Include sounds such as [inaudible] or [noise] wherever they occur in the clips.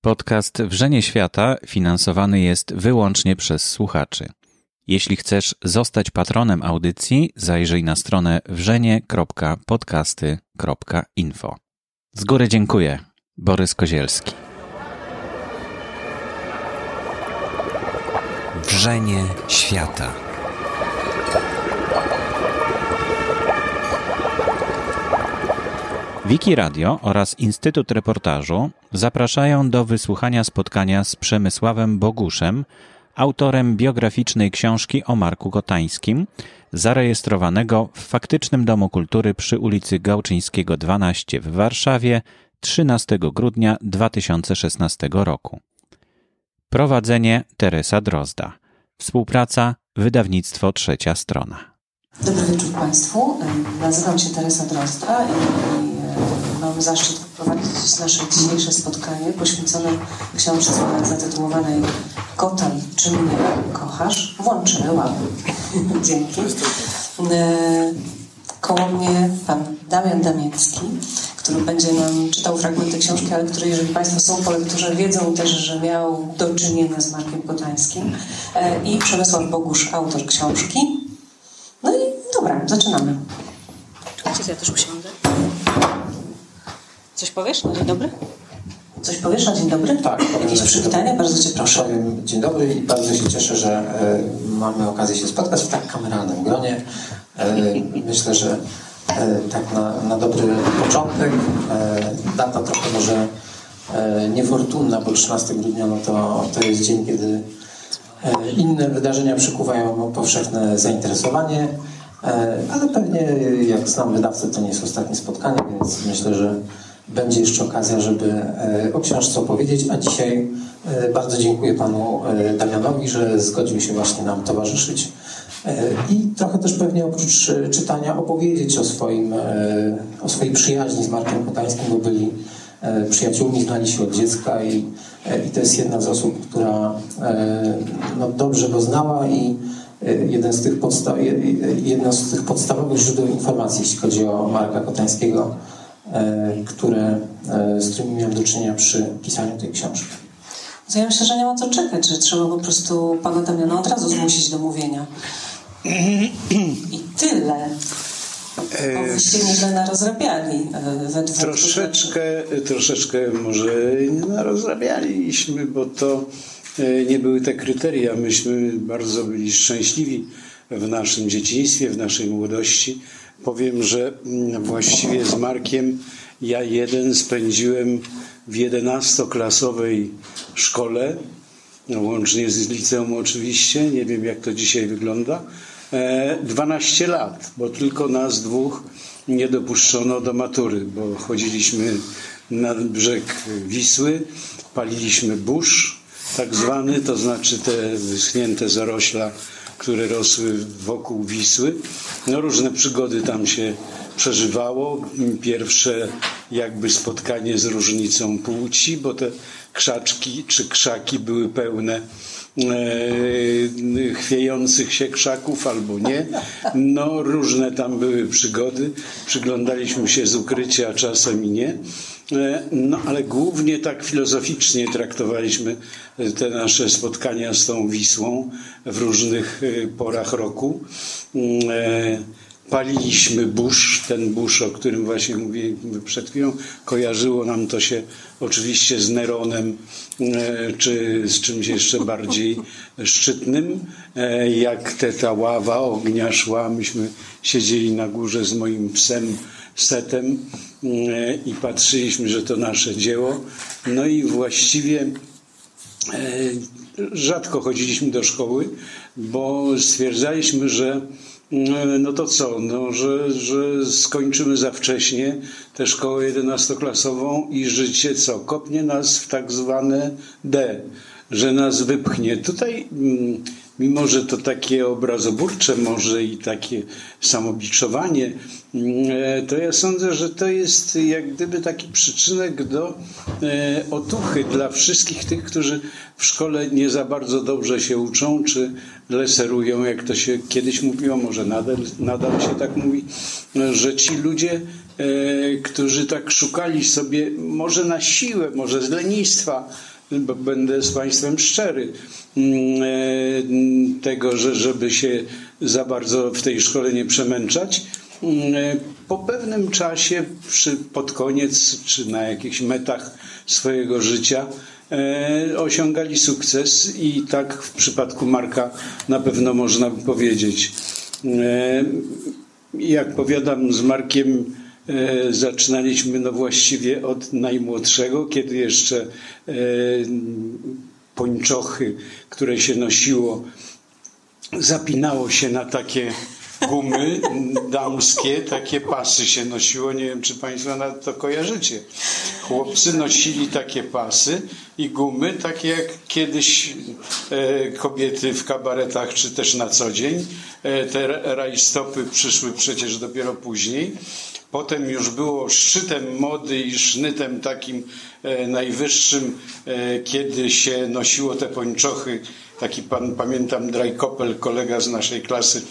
Podcast Wrzenie Świata finansowany jest wyłącznie przez słuchaczy. Jeśli chcesz zostać patronem audycji, zajrzyj na stronę wrzenie.podcasty.info. Z góry dziękuję. Borys Kozielski. Wrzenie Świata. Wiki Radio oraz Instytut Reportażu zapraszają do wysłuchania spotkania z Przemysławem Boguszem, autorem biograficznej książki o Marku Kotańskim, zarejestrowanego w faktycznym Domu Kultury przy ulicy Gałczyńskiego 12 w Warszawie 13 grudnia 2016 roku. Prowadzenie Teresa Drozda. Współpraca Wydawnictwo Trzecia Strona. Dobry wieczór Państwu. Nazywam się Teresa Drozda i Mam zaszczyt poprowadzić nasze dzisiejsze spotkanie poświęcone książce zatytułowanej Kotal, czy mnie kochasz? Włączymy ławy. [laughs] Dzięki. E, koło mnie pan Damian Damiecki, który będzie nam czytał fragmenty książki, ale który, jeżeli Państwo są po lekturze, wiedzą też, że miał do czynienia z Markiem Kotańskim. E, I Przemysław Bogusz, autor książki. No i dobra, zaczynamy. Ja też usiądę. Coś powiesz na dzień dobry? Coś powiesz na dzień dobry? Tak. Jakieś przywitania? Bardzo Cię proszę. Powiem dzień dobry i bardzo się cieszę, że e, mamy okazję się spotkać w tak kameralnym gronie. E, myślę, że e, tak na, na dobry początek e, data trochę może e, niefortunna, bo 13 grudnia no to, to jest dzień, kiedy e, inne wydarzenia przykuwają powszechne zainteresowanie, ale pewnie jak znam wydawcę, to nie jest ostatnie spotkanie, więc myślę, że będzie jeszcze okazja, żeby e, o książce opowiedzieć, a dzisiaj e, bardzo dziękuję panu e, Damianowi, że zgodził się właśnie nam towarzyszyć. I trochę też pewnie oprócz czytania opowiedzieć o, swoim, o swojej przyjaźni z Markiem Kotańskim, bo byli przyjaciółmi, znali się od dziecka i, i to jest jedna z osób, która no, dobrze go znała i jeden z tych podstaw, jedno z tych podstawowych źródeł informacji, jeśli chodzi o Marka Kotańskiego, które, e, z którymi miałem do czynienia przy pisaniu tej książki. To ja myślę, że nie ma co czekać, że trzeba po prostu pana Damiana od razu zmusić do mówienia. I tyle. Bo wyście nieźle narozrabiali e, we dwóch. Troszeczkę, troszeczkę może narozrabialiśmy, bo to nie były te kryteria. Myśmy bardzo byli szczęśliwi w naszym dzieciństwie, w naszej młodości Powiem, że mm, właściwie z Markiem ja jeden spędziłem w jedenastoklasowej szkole, no, łącznie z liceum oczywiście, nie wiem jak to dzisiaj wygląda, 12 e, lat, bo tylko nas dwóch nie dopuszczono do matury, bo chodziliśmy na brzeg Wisły, paliliśmy burz tak zwany, to znaczy te wyschnięte zarośla które rosły wokół Wisły. No, różne przygody tam się przeżywało. Pierwsze jakby spotkanie z różnicą płci, bo te krzaczki czy krzaki były pełne e, chwiejących się krzaków albo nie. No, różne tam były przygody. Przyglądaliśmy się z ukrycia, czasem i nie. E, no, ale głównie tak filozoficznie traktowaliśmy te nasze spotkania z tą Wisłą w różnych e, porach roku. E, paliliśmy burz, ten burz, o którym właśnie mówiłem przed chwilą. Kojarzyło nam to się oczywiście z Neronem, czy z czymś jeszcze bardziej [laughs] szczytnym. Jak te, ta ława ognia szła, myśmy siedzieli na górze z moim psem, setem e, i patrzyliśmy, że to nasze dzieło. No i właściwie e, rzadko chodziliśmy do szkoły, bo stwierdzaliśmy, że e, no to co, no, że, że skończymy za wcześnie tę szkołę jedenastoklasową i życie co, kopnie nas w tak zwane D, że nas wypchnie. Tutaj mm, mimo że to takie obrazoburcze może i takie samobiczowanie, mm, e, to ja sądzę, że to jest jak gdyby taki przyczynek do e, otuchy dla wszystkich tych, którzy w szkole nie za bardzo dobrze się uczą, czy leserują, jak to się kiedyś mówiło, może nadal, nadal się tak mówi, że ci ludzie którzy tak szukali sobie, może na siłę, może z lenistwa, będę z Państwem szczery, mm, tego, że żeby się za bardzo w tej szkole nie przemęczać. Mm, po pewnym czasie, przy, pod koniec, czy na jakichś metach swojego życia, e, osiągali sukces i tak w przypadku Marka na pewno można powiedzieć. E, jak powiadam, z Markiem e, zaczynaliśmy no właściwie od najmłodszego, kiedy jeszcze pończochy, które się nosiło, zapinało się na takie gumy damskie, takie pasy się nosiło. Nie wiem, czy Państwo nawet to kojarzycie. Chłopcy nosili takie pasy i gumy, takie jak kiedyś e, kobiety w kabaretach, czy też na co dzień. E, te rajstopy przyszły przecież dopiero później. Potem już było szczytem mody i sznytem takim e, najwyższym, e, kiedy się nosiło te pończochy. Taki pan, pamiętam, Drajkopel, kolega z naszej klasy,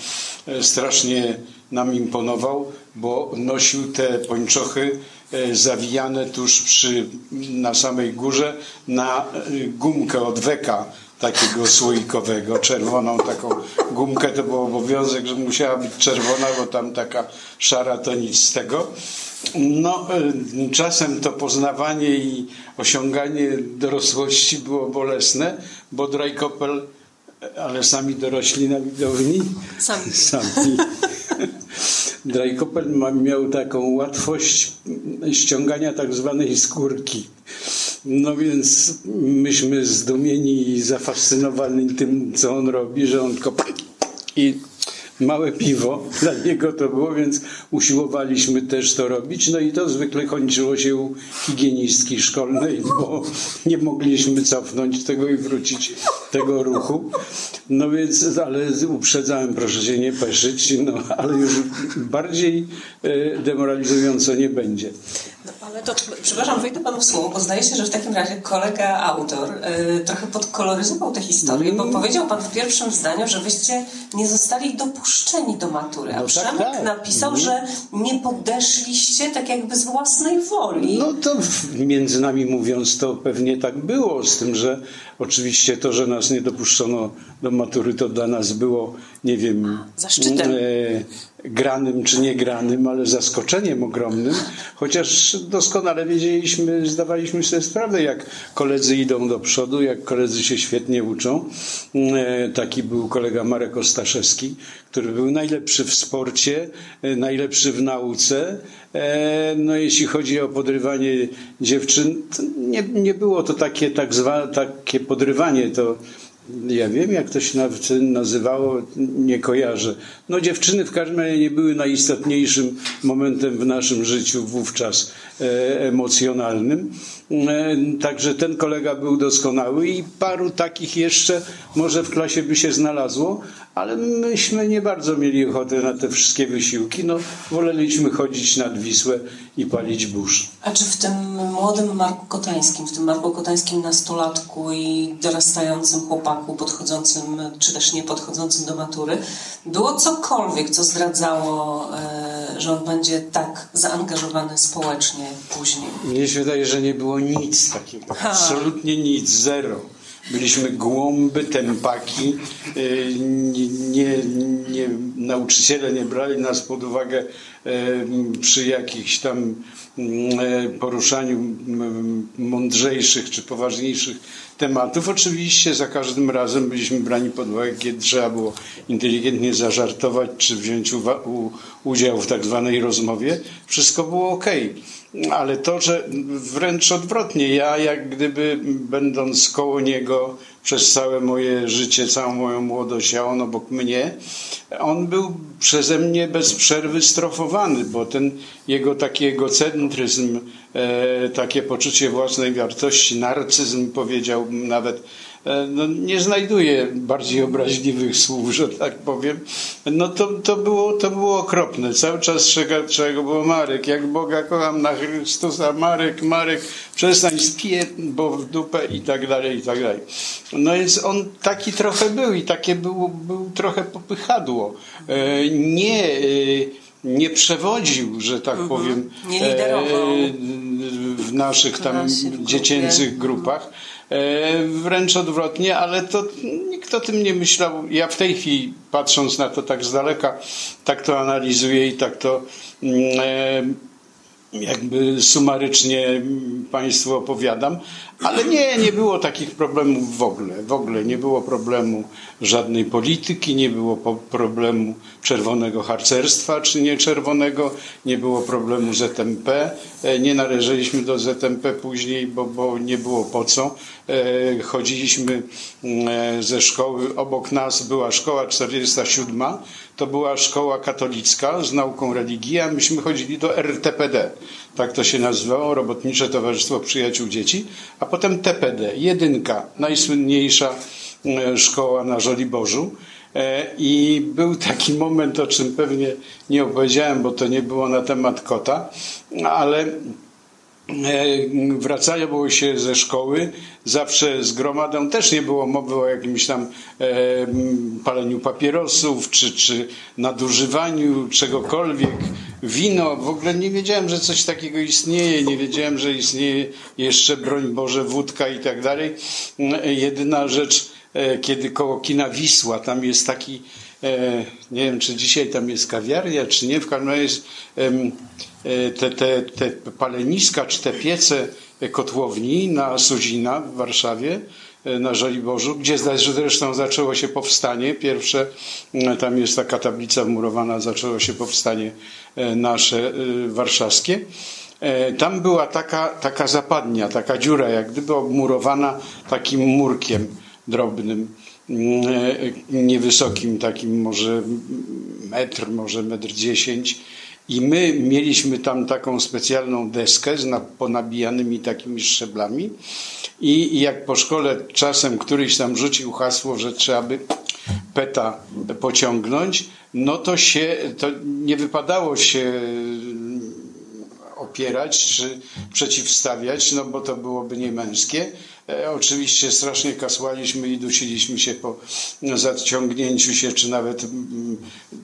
e, strasznie nam imponował, bo nosił te pończochy zawijane tuż przy, na samej górze na gumkę od weka takiego słoikowego, czerwoną taką gumkę, to był obowiązek, że musiała być czerwona, bo tam taka szara to nic z tego. No, czasem to poznawanie i osiąganie dorosłości było bolesne, bo Drajkopel, ale sami dorośli na widowni, sami, [laughs] sami. Drajkopel miał taką łatwość ściągania tak zwanej skórki. No więc myśmy zdumieni i zafascynowani tym, co on robi, że on tylko i małe piwo [laughs] dla niego to było, więc usiłowaliśmy też to robić. No i to zwykle kończyło się u higienistki szkolnej, bo nie mogliśmy cofnąć tego i wrócić tego ruchu. No więc, ale uprzedzałem, proszę się nie peszyć, no ale już bardziej e, demoralizująco nie będzie. No, ale to, przepraszam, wejdę panu w słowo, bo zdaje się, że w takim razie kolega autor y, trochę podkoloryzował tę historię, bo mm. powiedział pan w pierwszym zdaniu, że wyście nie zostali dopuszczeni do matury, a no, Przemek tak, tak. napisał, mm. że nie podeszliście tak jakby z własnej woli. No to między nami mówiąc, to pewnie tak było, z tym, że oczywiście to, że nas nie dopuszczono do matury, to dla nas było, nie wiem... Zaszczytem. E, granym czy niegranym, ale zaskoczeniem ogromnym, chociaż doskonale wiedzieliśmy, zdawaliśmy sobie sprawę, jak koledzy idą do przodu, jak koledzy się świetnie uczą. E, taki był kolega Marek Ostaszewski, który był najlepszy w sporcie, e, najlepszy w nauce. E, no jeśli chodzi o podrywanie dziewczyn, nie, nie było to takie tak zwane, takie podrywanie, to ja wiem, jak to się nazywało, nie kojarzę. No dziewczyny w każdym razie nie były najistotniejszym momentem w naszym życiu wówczas e, emocjonalnym. E, także ten kolega był doskonały i paru takich jeszcze może w klasie by się znalazło, ale myśmy nie bardzo mieli ochotę na te wszystkie wysiłki. No, woleliśmy chodzić nad Wisłę i palić burz. A czy w tym młodym Marku Kotańskim, w tym Marku Kotańskim nastolatku i dorastającym chłopaku podchodzącym, czy też nie podchodzącym do matury, było cokolwiek, co zdradzało, e, że on będzie tak zaangażowany społecznie później? Mnie się wydaje, że nie było nic takiego. Absolutnie nic, zero. Byliśmy głąby, tempaki. E, nie, nie, nauczyciele nie brali nas pod uwagę przy jakichś tam e, poruszaniu mądrzejszych czy poważniejszych tematów. Oczywiście za każdym razem byliśmy brani pod uwagę, kiedy trzeba było inteligentnie zażartować czy wziąć udział w tak zwanej rozmowie. Wszystko było ok ale to, że wręcz odwrotnie, ja jak gdyby będąc koło niego przez całe moje życie, całą moją młodość, a on obok mnie, on był przeze mnie bez przerwy strofowany, bo ten jego taki egocentryzm, e, takie poczucie własnej wartości, narcyzm powiedziałbym nawet, no, nie znajduję bardziej obraźliwych słów, że tak powiem. No to, to, było, to było okropne. Cały czas czego było Marek, jak Boga kocham na Chrystusa, Marek, Marek, przestań spiję, bo w dupę i tak dalej, i tak dalej. No więc on taki trochę był i takie był, był trochę popychadło. E, nie e, nie przewodził, że tak mhm. powiem, w naszych tam dziecięcych grupach. Wręcz odwrotnie, ale to nikt o tym nie myślał. Ja w tej chwili, patrząc na to tak z daleka, tak to analizuję i tak to mm, jakby sumarycznie Państwu opowiadam, ale nie, nie było takich problemów w ogóle. W ogóle nie było problemu żadnej polityki, nie było problemu czerwonego harcerstwa czy nie czerwonego, nie było problemu ZMP. E, nie należeliśmy do ZMP później, bo, bo nie było po co. E, chodziliśmy e, ze szkoły, obok nas była szkoła 47, to była szkoła katolicka z nauką religii, a myśmy chodzili do RTPD. Tak to się nazywało, Robotnicze Towarzystwo Przyjaciół Dzieci, a potem TPD, jedynka, najsłynniejsza e, szkoła na Żoliborzu. E, I był taki moment, o czym pewnie nie opowiedziałem, bo to nie było na temat kota, ale E, wracało się ze szkoły, zawsze z gromadą też nie było mowy o jakimś tam e, paleniu papierosów, czy, czy nadużywaniu czegokolwiek. Wino, w ogóle nie wiedziałem, że coś takiego istnieje, nie wiedziałem, że istnieje jeszcze, broń Boże, wódka i tak dalej. E, jedyna rzecz, kiedy koło kina Wisła, tam jest taki nie wiem, czy dzisiaj tam jest kawiarnia, czy nie, w każdym razie e, te, te, te paleniska, czy te piece kotłowni na Suzina w Warszawie, e, na Żoliborzu, gdzie zresztą zaczęło się powstanie. Pierwsze, tam jest taka tablica wmurowana, zaczęło się powstanie nasze warszawskie. Tam była taka, taka zapadnia, taka dziura, jak gdyby obmurowana takim murkiem drobnym. E, niewysokim, takim może metr, może metr dziesięć. I my mieliśmy tam taką specjalną deskę z ponabijanymi takimi szczeblami. I jak po szkole czasem któryś tam rzucił hasło, że trzeba by peta pociągnąć, no to się, to nie wypadało się opierać czy przeciwstawiać, no bo to byłoby niemęskie. E, oczywiście strasznie kasłaliśmy i dusiliśmy się po zaciągnięciu się, czy nawet mm,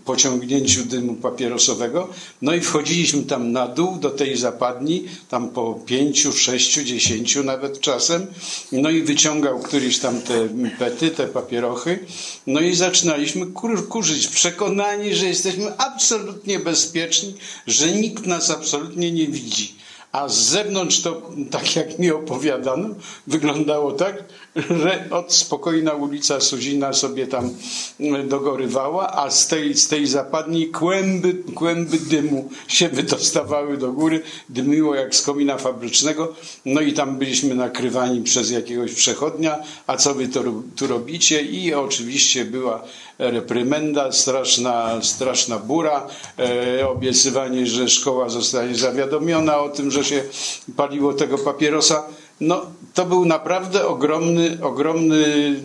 pociągnięciu dymu papierosowego. No i wchodziliśmy tam na dół do tej zapadni, tam po pięciu, sześciu, dziesięciu nawet czasem. No i wyciągał któryś tam te pety, te papierochy. No i zaczynaliśmy kur kurzyć, przekonani, że jesteśmy absolutnie bezpieczni, że nikt nas absolutnie nie widzi. A z zewnątrz to, tak jak mi opowiadano, wyglądało tak, że od spokojna ulica Suzina sobie tam e, dogorywała, a z tej, z tej zapadni kłęby, kłęby dymu się [laughs] wydostawały do góry, dymiło jak z komina fabrycznego, no i tam byliśmy nakrywani przez jakiegoś przechodnia, a co wy to, tu robicie? I oczywiście była reprymenda, straszna, straszna bura, e, obiecywanie, że szkoła zostanie zawiadomiona o tym, że się paliło tego papierosa. No, to był naprawdę ogromny, ogromny,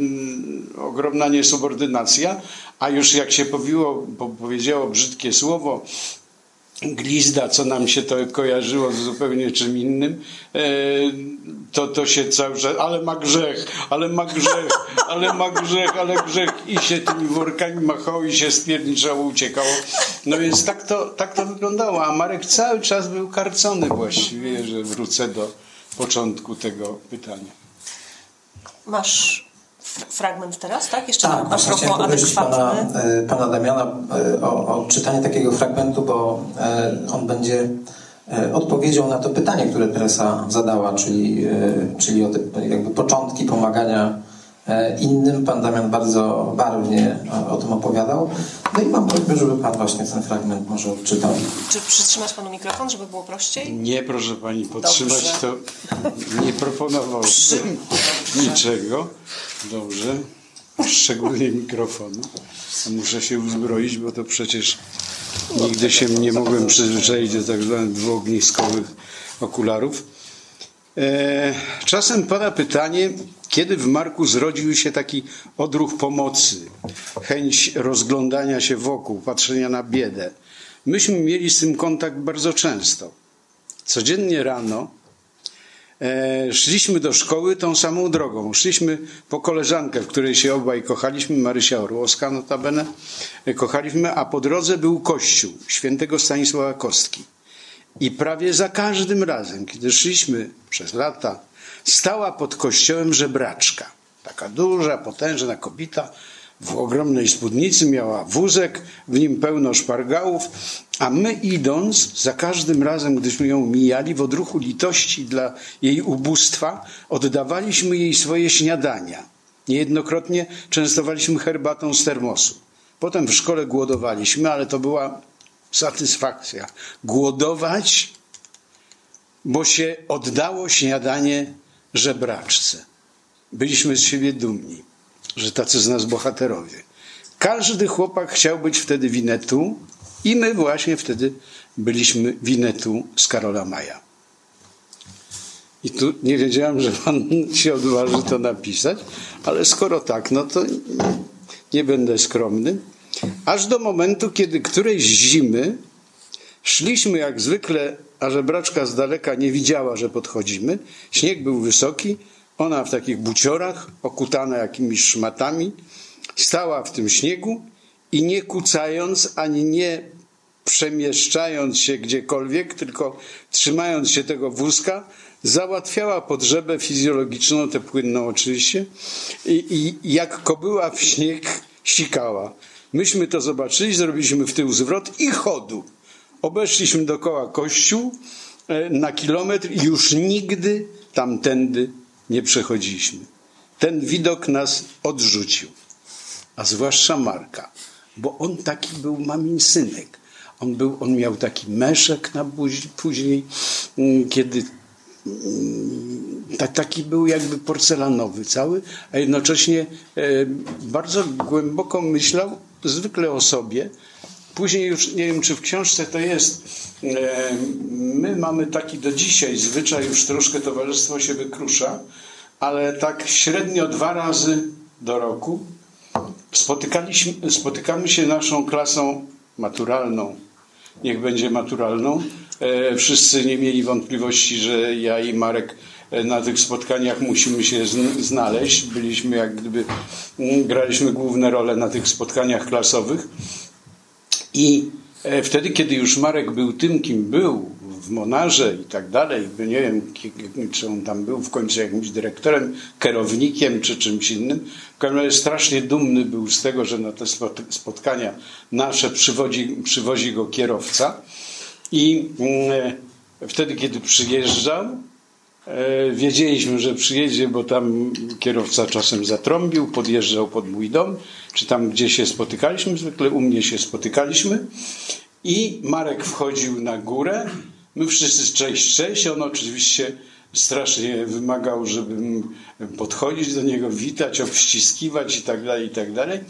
ogromna niesubordynacja, a już jak się powiło, powiedziało brzydkie słowo, glizda, co nam się to kojarzyło z zupełnie czym innym, e, to, to się cały czas, ale ma grzech, ale ma grzech, ale ma grzech, ale grzech i się tymi workami machało i się spierniczało, uciekało. No więc tak to, tak to wyglądało, a Marek cały czas był karcony właściwie, że wrócę do początku tego pytania. Masz fragment teraz, tak? Jeszcze tak, a propos adekwatny. Pana, e, pana Damiana e, o, o czytanie takiego fragmentu, bo e, on będzie odpowiedzią na to pytanie, które Teresa zadała, czyli, czyli o te jakby początki pomagania innym. Pan Damian bardzo barwnie o tym opowiadał. No i mam prośbę, żeby Pan właśnie ten fragment może odczytał. Czy przytrzymasz Panu mikrofon, żeby było prościej? Nie, proszę Pani, podtrzymać Dobrze. to nie proponowałbym Przy... niczego. Dobrze. Szczególnie mikrofonu. Muszę się uzbroić, bo to przecież nigdy się nie mogłem przyzwyczaić do tak zwanych dwuogniskowych okularów. E, czasem pada pytanie, kiedy w Marku zrodził się taki odruch pomocy, chęć rozglądania się wokół, patrzenia na biedę. Myśmy mieli z tym kontakt bardzo często. Codziennie rano e, szliśmy do szkoły tą samą drogą. Szliśmy po koleżankę, w której się obaj kochaliśmy, Marysia Orłowska notabene, e, kochaliśmy, a po drodze był kościół świętego Stanisława Kostki. I prawie za każdym razem, kiedy szliśmy przez lata, stała pod kościołem żebraczka. Taka duża, potężna kobieta, w ogromnej spódnicy, miała wózek, w nim pełno szpargałów, a my idąc, za każdym razem, gdyśmy ją mijali, w odruchu litości dla jej ubóstwa, oddawaliśmy jej swoje śniadania. Niejednokrotnie częstowaliśmy herbatą z termosu. Potem w szkole głodowaliśmy, ale to była satysfakcja. Głodować, bo się oddało śniadanie żebraczce. Byliśmy z siebie dumni że tacy z nas bohaterowie. Każdy chłopak chciał być wtedy winetu i my właśnie wtedy byliśmy winetu z Karola Maja. I tu nie wiedziałem, że pan [laughs] się odważy to napisać, ale skoro tak, no to nie, będę skromny. Aż do momentu, kiedy którejś zimy szliśmy jak zwykle, a żebraczka z daleka nie widziała, że podchodzimy. Śnieg był wysoki, ona w takich buciorach, okutana jakimiś szmatami, stała w tym śniegu i nie kucając ani nie przemieszczając się gdziekolwiek, tylko trzymając się tego wózka, załatwiała potrzebę fizjologiczną, tę płynną oczywiście, i, i jak kobyła w śnieg sikała. Myśmy to zobaczyli, zrobiliśmy w tył zwrot i chodu. Obeszliśmy dookoła kościół e, na kilometr i już nigdy tamtędy nie przechodziliśmy. Ten widok nas odrzucił, a zwłaszcza Marka, bo on taki był mamin synek. On, był, on miał taki meszek na buzi, później, mm, kiedy mm, taki był jakby porcelanowy cały, a jednocześnie e, bardzo głęboko myślał zwykle o sobie. Później już nie wiem, czy w książce to jest. E, my mamy taki do dzisiaj zwyczaj, już troszkę towarzystwo się wykrusza, ale tak średnio dwa razy do roku spotykaliśmy, spotykamy się naszą klasą maturalną. Niech będzie maturalną. E, wszyscy nie mieli wątpliwości, że ja i Marek e, na tych spotkaniach musimy się znaleźć. Byliśmy jak gdyby, mm, graliśmy główne role na tych spotkaniach klasowych. I e, wtedy, kiedy już Marek był tym, kim był, w Monarze i tak dalej, nie wiem, czy on tam był w końcu jakimś dyrektorem, kierownikiem czy czymś innym. W każdym razie strasznie dumny był z tego, że na te spotkania nasze przywozi, przywozi go kierowca. I mm, wtedy, kiedy przyjeżdżał, e, wiedzieliśmy, że przyjedzie, bo tam kierowca czasem zatrąbił, podjeżdżał pod mój dom, czy tam gdzie się spotykaliśmy, zwykle u mnie się spotykaliśmy. I Marek wchodził na górę My wszyscy cześć, cześć. On oczywiście strasznie wymagał, żebym podchodzić do niego, witać, obściskiwać i tak dalej, i tak dalej.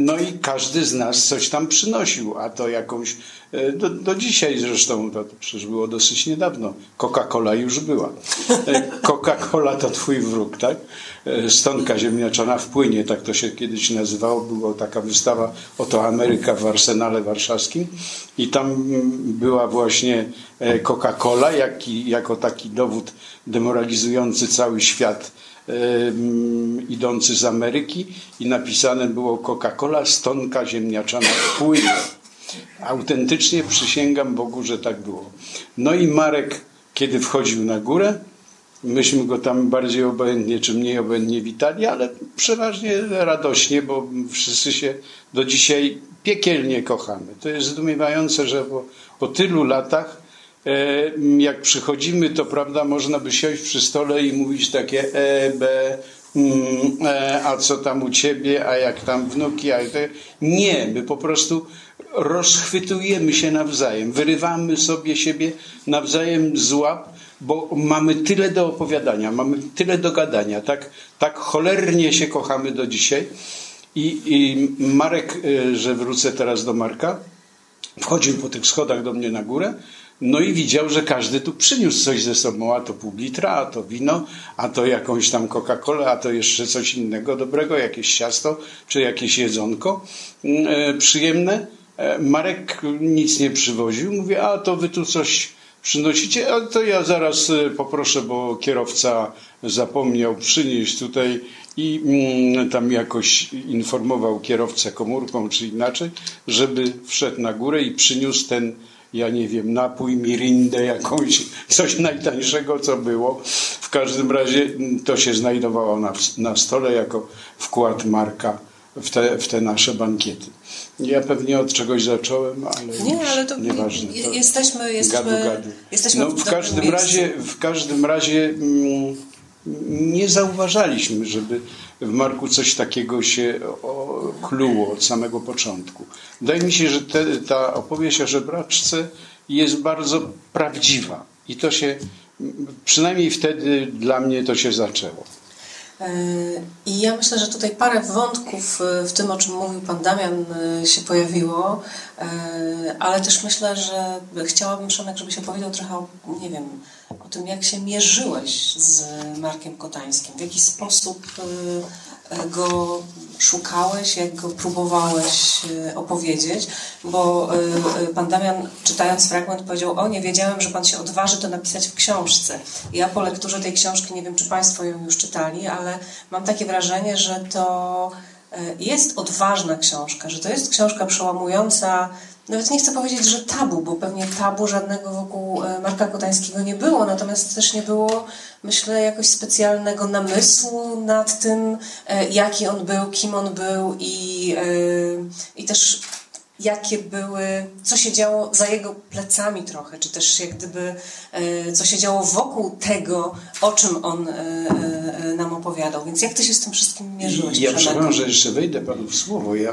No i każdy z nas coś tam przynosił, a to jakąś, e, do, do dzisiaj zresztą, to, to przecież było dosyć niedawno, Coca-Cola już była. E, Coca-Cola to twój wróg, tak? E, stonka ziemniaczana w płynie, tak to się kiedyś nazywało. Była taka wystawa Oto Ameryka w Arsenale Warszawskim i tam była właśnie Coca-Cola jak, jako taki dowód demoralizujący cały świat idący z Ameryki i napisane było Coca-Cola stonka ziemniaczana w płynie. Autentycznie przysięgam Bogu, że tak było. No i Marek, kiedy wchodził na górę, myśmy go tam bardziej obojętnie czy mniej obojętnie witali, ale przeważnie radośnie, bo wszyscy się do dzisiaj piekielnie kochamy. To jest zdumiewające, że po, po tylu latach E, jak przychodzimy, to prawda, można by siąść przy stole i mówić takie e, b, mm, e, a co tam u ciebie, a jak tam wnuki, a te... Nie, my po prostu rozchwytujemy się nawzajem, wyrywamy sobie siebie nawzajem z łap, bo mamy tyle do opowiadania, mamy tyle do gadania, tak, tak cholernie się kochamy do dzisiaj. I, I Marek, e, że wrócę teraz do Marka, wchodził po tych schodach do mnie na górę no i widział, że każdy tu przyniósł coś ze sobą, a to pół litra, a to wino, a to jakąś tam Coca-Colę, a to jeszcze coś innego dobrego, jakieś ciasto, czy jakieś jedzonko e, przyjemne. E, Marek nic nie przywoził. Mówię, a to wy tu coś przynosicie, ale to ja zaraz e, poproszę, bo kierowca zapomniał przynieść tutaj i mm, tam jakoś informował kierowcę komórką czy inaczej, żeby wszedł na górę i przyniósł ten, ja nie wiem, napój, mirindę jakąś, [laughs] coś najtańszego, co było. W każdym razie mm, to się znajdowało na, na stole jako wkład Marka w te, w te nasze bankiety. Ja pewnie od czegoś zacząłem, ale nie, ale to nieważne. To jesteśmy, jesteśmy, gadu, gadu. jesteśmy no, w, w każdym razie, w każdym razie mm, nie zauważaliśmy, żeby w Marku coś takiego się kluło od samego początku. Wydaje mi się, że te, ta opowieść o żebraczce jest bardzo prawdziwa i to się, przynajmniej wtedy dla mnie to się zaczęło. E, I ja myślę, że tutaj parę wątków e, w tym, o czym mówił Pan Damian, e, się pojawiło, ale też myślę, że chciałabym, Przemek, żebyś opowiedział trochę o, nie wiem, o tym, jak się mierzyłeś z Markiem Kotańskim, w jaki sposób go szukałeś, jak go próbowałeś e, opowiedzieć, bo e, e, pan Damian, czytając fragment, powiedział: O, nie wiedziałem, że pan się odważy to napisać w książce. Ja po lekturze tej książki, nie wiem, czy państwo ją już czytali, ale mam takie wrażenie, że to jest odważna książka, że to jest książka przełamująca nawet nie chcę powiedzieć, że tabu, bo pewnie tabu żadnego wokół e, Marka Kotańskiego nie było, natomiast też nie było, myślę, jakoś specjalnego namysłu nad tym, e, jaki on był, kim on był i, e, i też jakie były, co się działo za jego plecami trochę, czy też jak gdyby, co się działo wokół tego, o czym on nam opowiadał. Więc jak ty się z tym wszystkim mierzyłeś? Ja przepraszam, że jeszcze wejdę panu w słowo. Ja,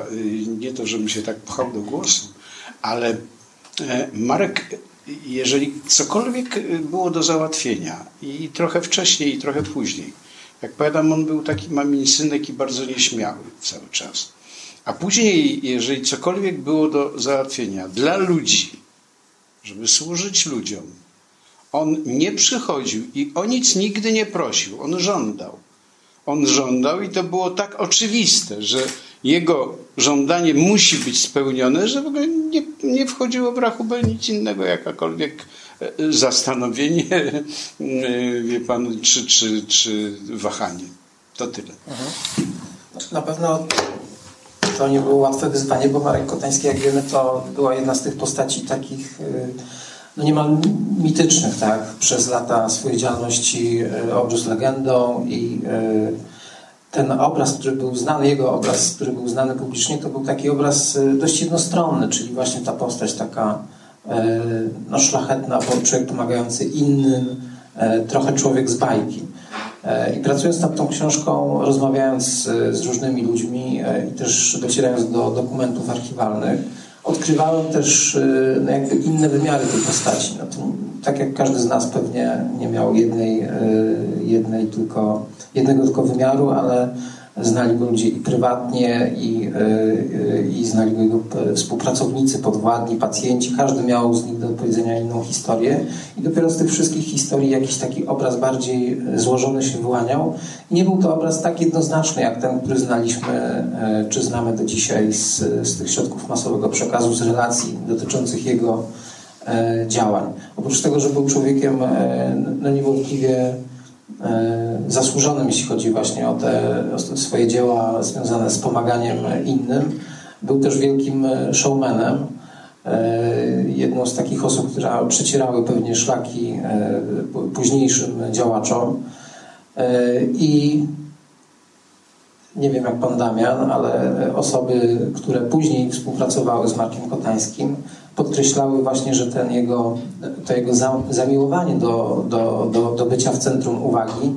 nie to, żebym się tak pchał do głosu, ale e, Marek, jeżeli cokolwiek było do załatwienia i trochę wcześniej, i trochę później, jak powiadam, on był taki mamin synek i bardzo nieśmiały cały czas. A później, jeżeli cokolwiek było do załatwienia dla ludzi, żeby służyć ludziom, on nie przychodził i o nic nigdy nie prosił, on żądał. On żądał i to było tak oczywiste, że jego żądanie musi być spełnione, że w ogóle nie, nie wchodziło w rachubę nic innego, jakakolwiek e, zastanowienie, [laughs] e, wie pan, czy, czy, czy wahanie. To tyle. Mhm. Na pewno to nie było łatwe wyzwanie, bo Marek Kotański, jak wiemy, to była jedna z tych postaci takich e, no niemal mitycznych, tak? Przez lata swojej działalności obrósł legendą i ten obraz, który był znany, jego obraz, który był znany publicznie, to był taki obraz y, dość jednostronny, czyli właśnie ta postać taka e, no, szlachetna, człowiek pomagający innym, e, trochę człowiek z bajki. E, I pracując nad tą książką, rozmawiając z różnymi ludźmi i też docierając do dokumentów archiwalnych, odkrywałem też no, jakby inne wymiary tej postaci. No, tak jak każdy z nas pewnie nie miał jednej, jednej tylko jednego tylko wymiaru, ale znali go ludzie i prywatnie, i, e, i znali go jego współpracownicy, podwładni, pacjenci. Każdy miał z nich do powiedzenia inną historię i dopiero z tych wszystkich historii jakiś taki obraz bardziej złożony się wyłaniał. I nie był to obraz tak jednoznaczny, jak ten, który znaliśmy, e, czy znamy do dzisiaj z, z tych środków masowego przekazu, z relacji dotyczących jego e, działań. Oprócz tego, że był człowiekiem no niewątpliwie E, zasłużonym, jeśli chodzi właśnie o te swoje dzieła związane z pomaganiem innym. Był też wielkim showmanem. E, jedną z takich osób, która przecierały pewnie szlaki e, późniejszym działaczom. I nie wiem jak pan Damian, ale osoby, które później współpracowały z Markiem Kotańskim, podkreślały właśnie, że ten jego, to jego zamiłowanie do, do, do, do bycia w centrum uwagi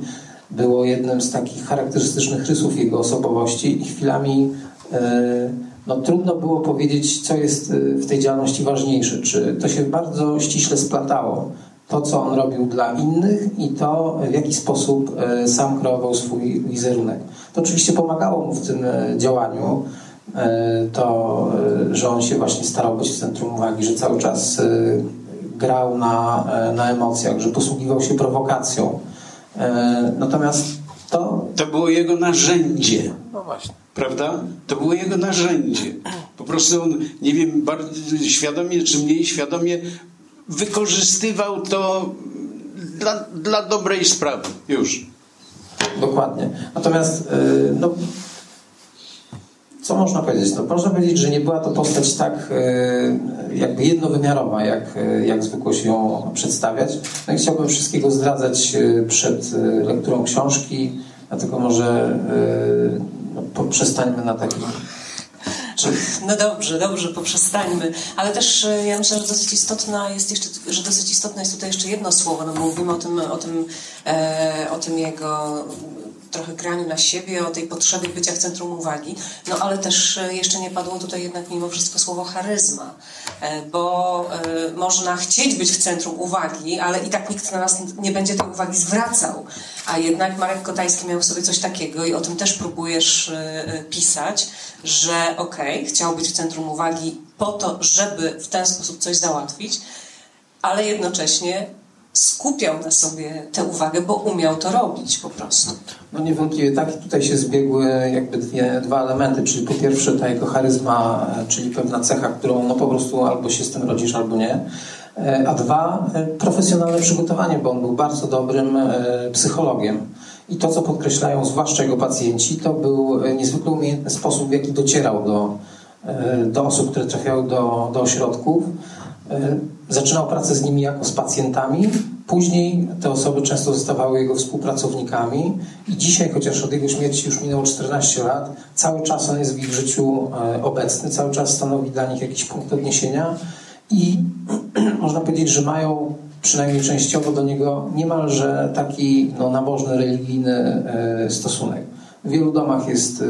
było jednym z takich charakterystycznych rysów jego osobowości i chwilami e, no, trudno było powiedzieć, co jest e, w tej działalności ważniejsze. Czy to się bardzo ściśle splatało, to co on robił dla innych i to w jaki sposób e, sam kreował swój wizerunek. To oczywiście pomagało mu w tym działaniu, to, e, że on się właśnie starał być w centrum uwagi, że cały czas e, grał na, na emocjach, że posługiwał się prowokacją. Natomiast to... To było jego narzędzie. No właśnie. Prawda? To było jego narzędzie. Po prostu on, nie wiem, bardzo świadomie czy mniej świadomie wykorzystywał to dla, dla dobrej sprawy. Już. Dokładnie. Natomiast no, co można powiedzieć? No, można powiedzieć, że nie była to postać tak yy, jakby jednowymiarowa, jak, yy, jak zwykło się ją przedstawiać. No i chciałbym wszystkiego zdradzać przed lekturą książki, dlatego może no, poprzestańmy na takim no dobrze, dobrze, poprzestańmy. Ale też e, ja myślę, że dosyć istotna jest jeszcze, że dosyć istotne jest tutaj jeszcze jedno słowo, no bo mówimy o tym, o tym, e, o tym jego trochę graniu na siebie, o tej potrzebie bycia w centrum uwagi, no ale też e, jeszcze nie padło tutaj jednak mimo wszystko słowo charyzma, e, bo e, można chcieć być w centrum uwagi, ale i tak nikt na nas nie będzie tej uwagi zwracał, a jednak Marek Kotajski miał sobie coś takiego i o tym też próbujesz pisać, że okej, okay, chciał być w centrum uwagi po to, żeby w ten sposób coś załatwić, ale jednocześnie skupiał na sobie tę uwagę, bo umiał to robić po prostu. No niewątpliwie tak tutaj się zbiegły jakby dwie, dwa elementy, czyli po pierwsze ta jego charyzma, e, czyli pewna cecha, którą no po prostu albo się z tym rodzisz, albo nie, e, a dwa e, profesjonalne przygotowanie, bo on był bardzo dobrym psychologiem. I to, co podkreślają zwłaszcza jego pacjenci, to był niezwykle umiejętny sposób, w jaki docierał do, do osób, które trafiały do, do ośrodków E, zaczynał pracę z nimi jako z pacjentami, później te osoby często zostawały jego współpracownikami. I dzisiaj, chociaż od jego śmierci już minęło 14 lat, cały czas on jest w ich życiu e, obecny, cały czas stanowi dla nich jakiś punkt odniesienia. I [clears throat] można powiedzieć, że mają przynajmniej częściowo do niego niemalże taki no, nabożny, religijny e, stosunek. W wielu domach jest,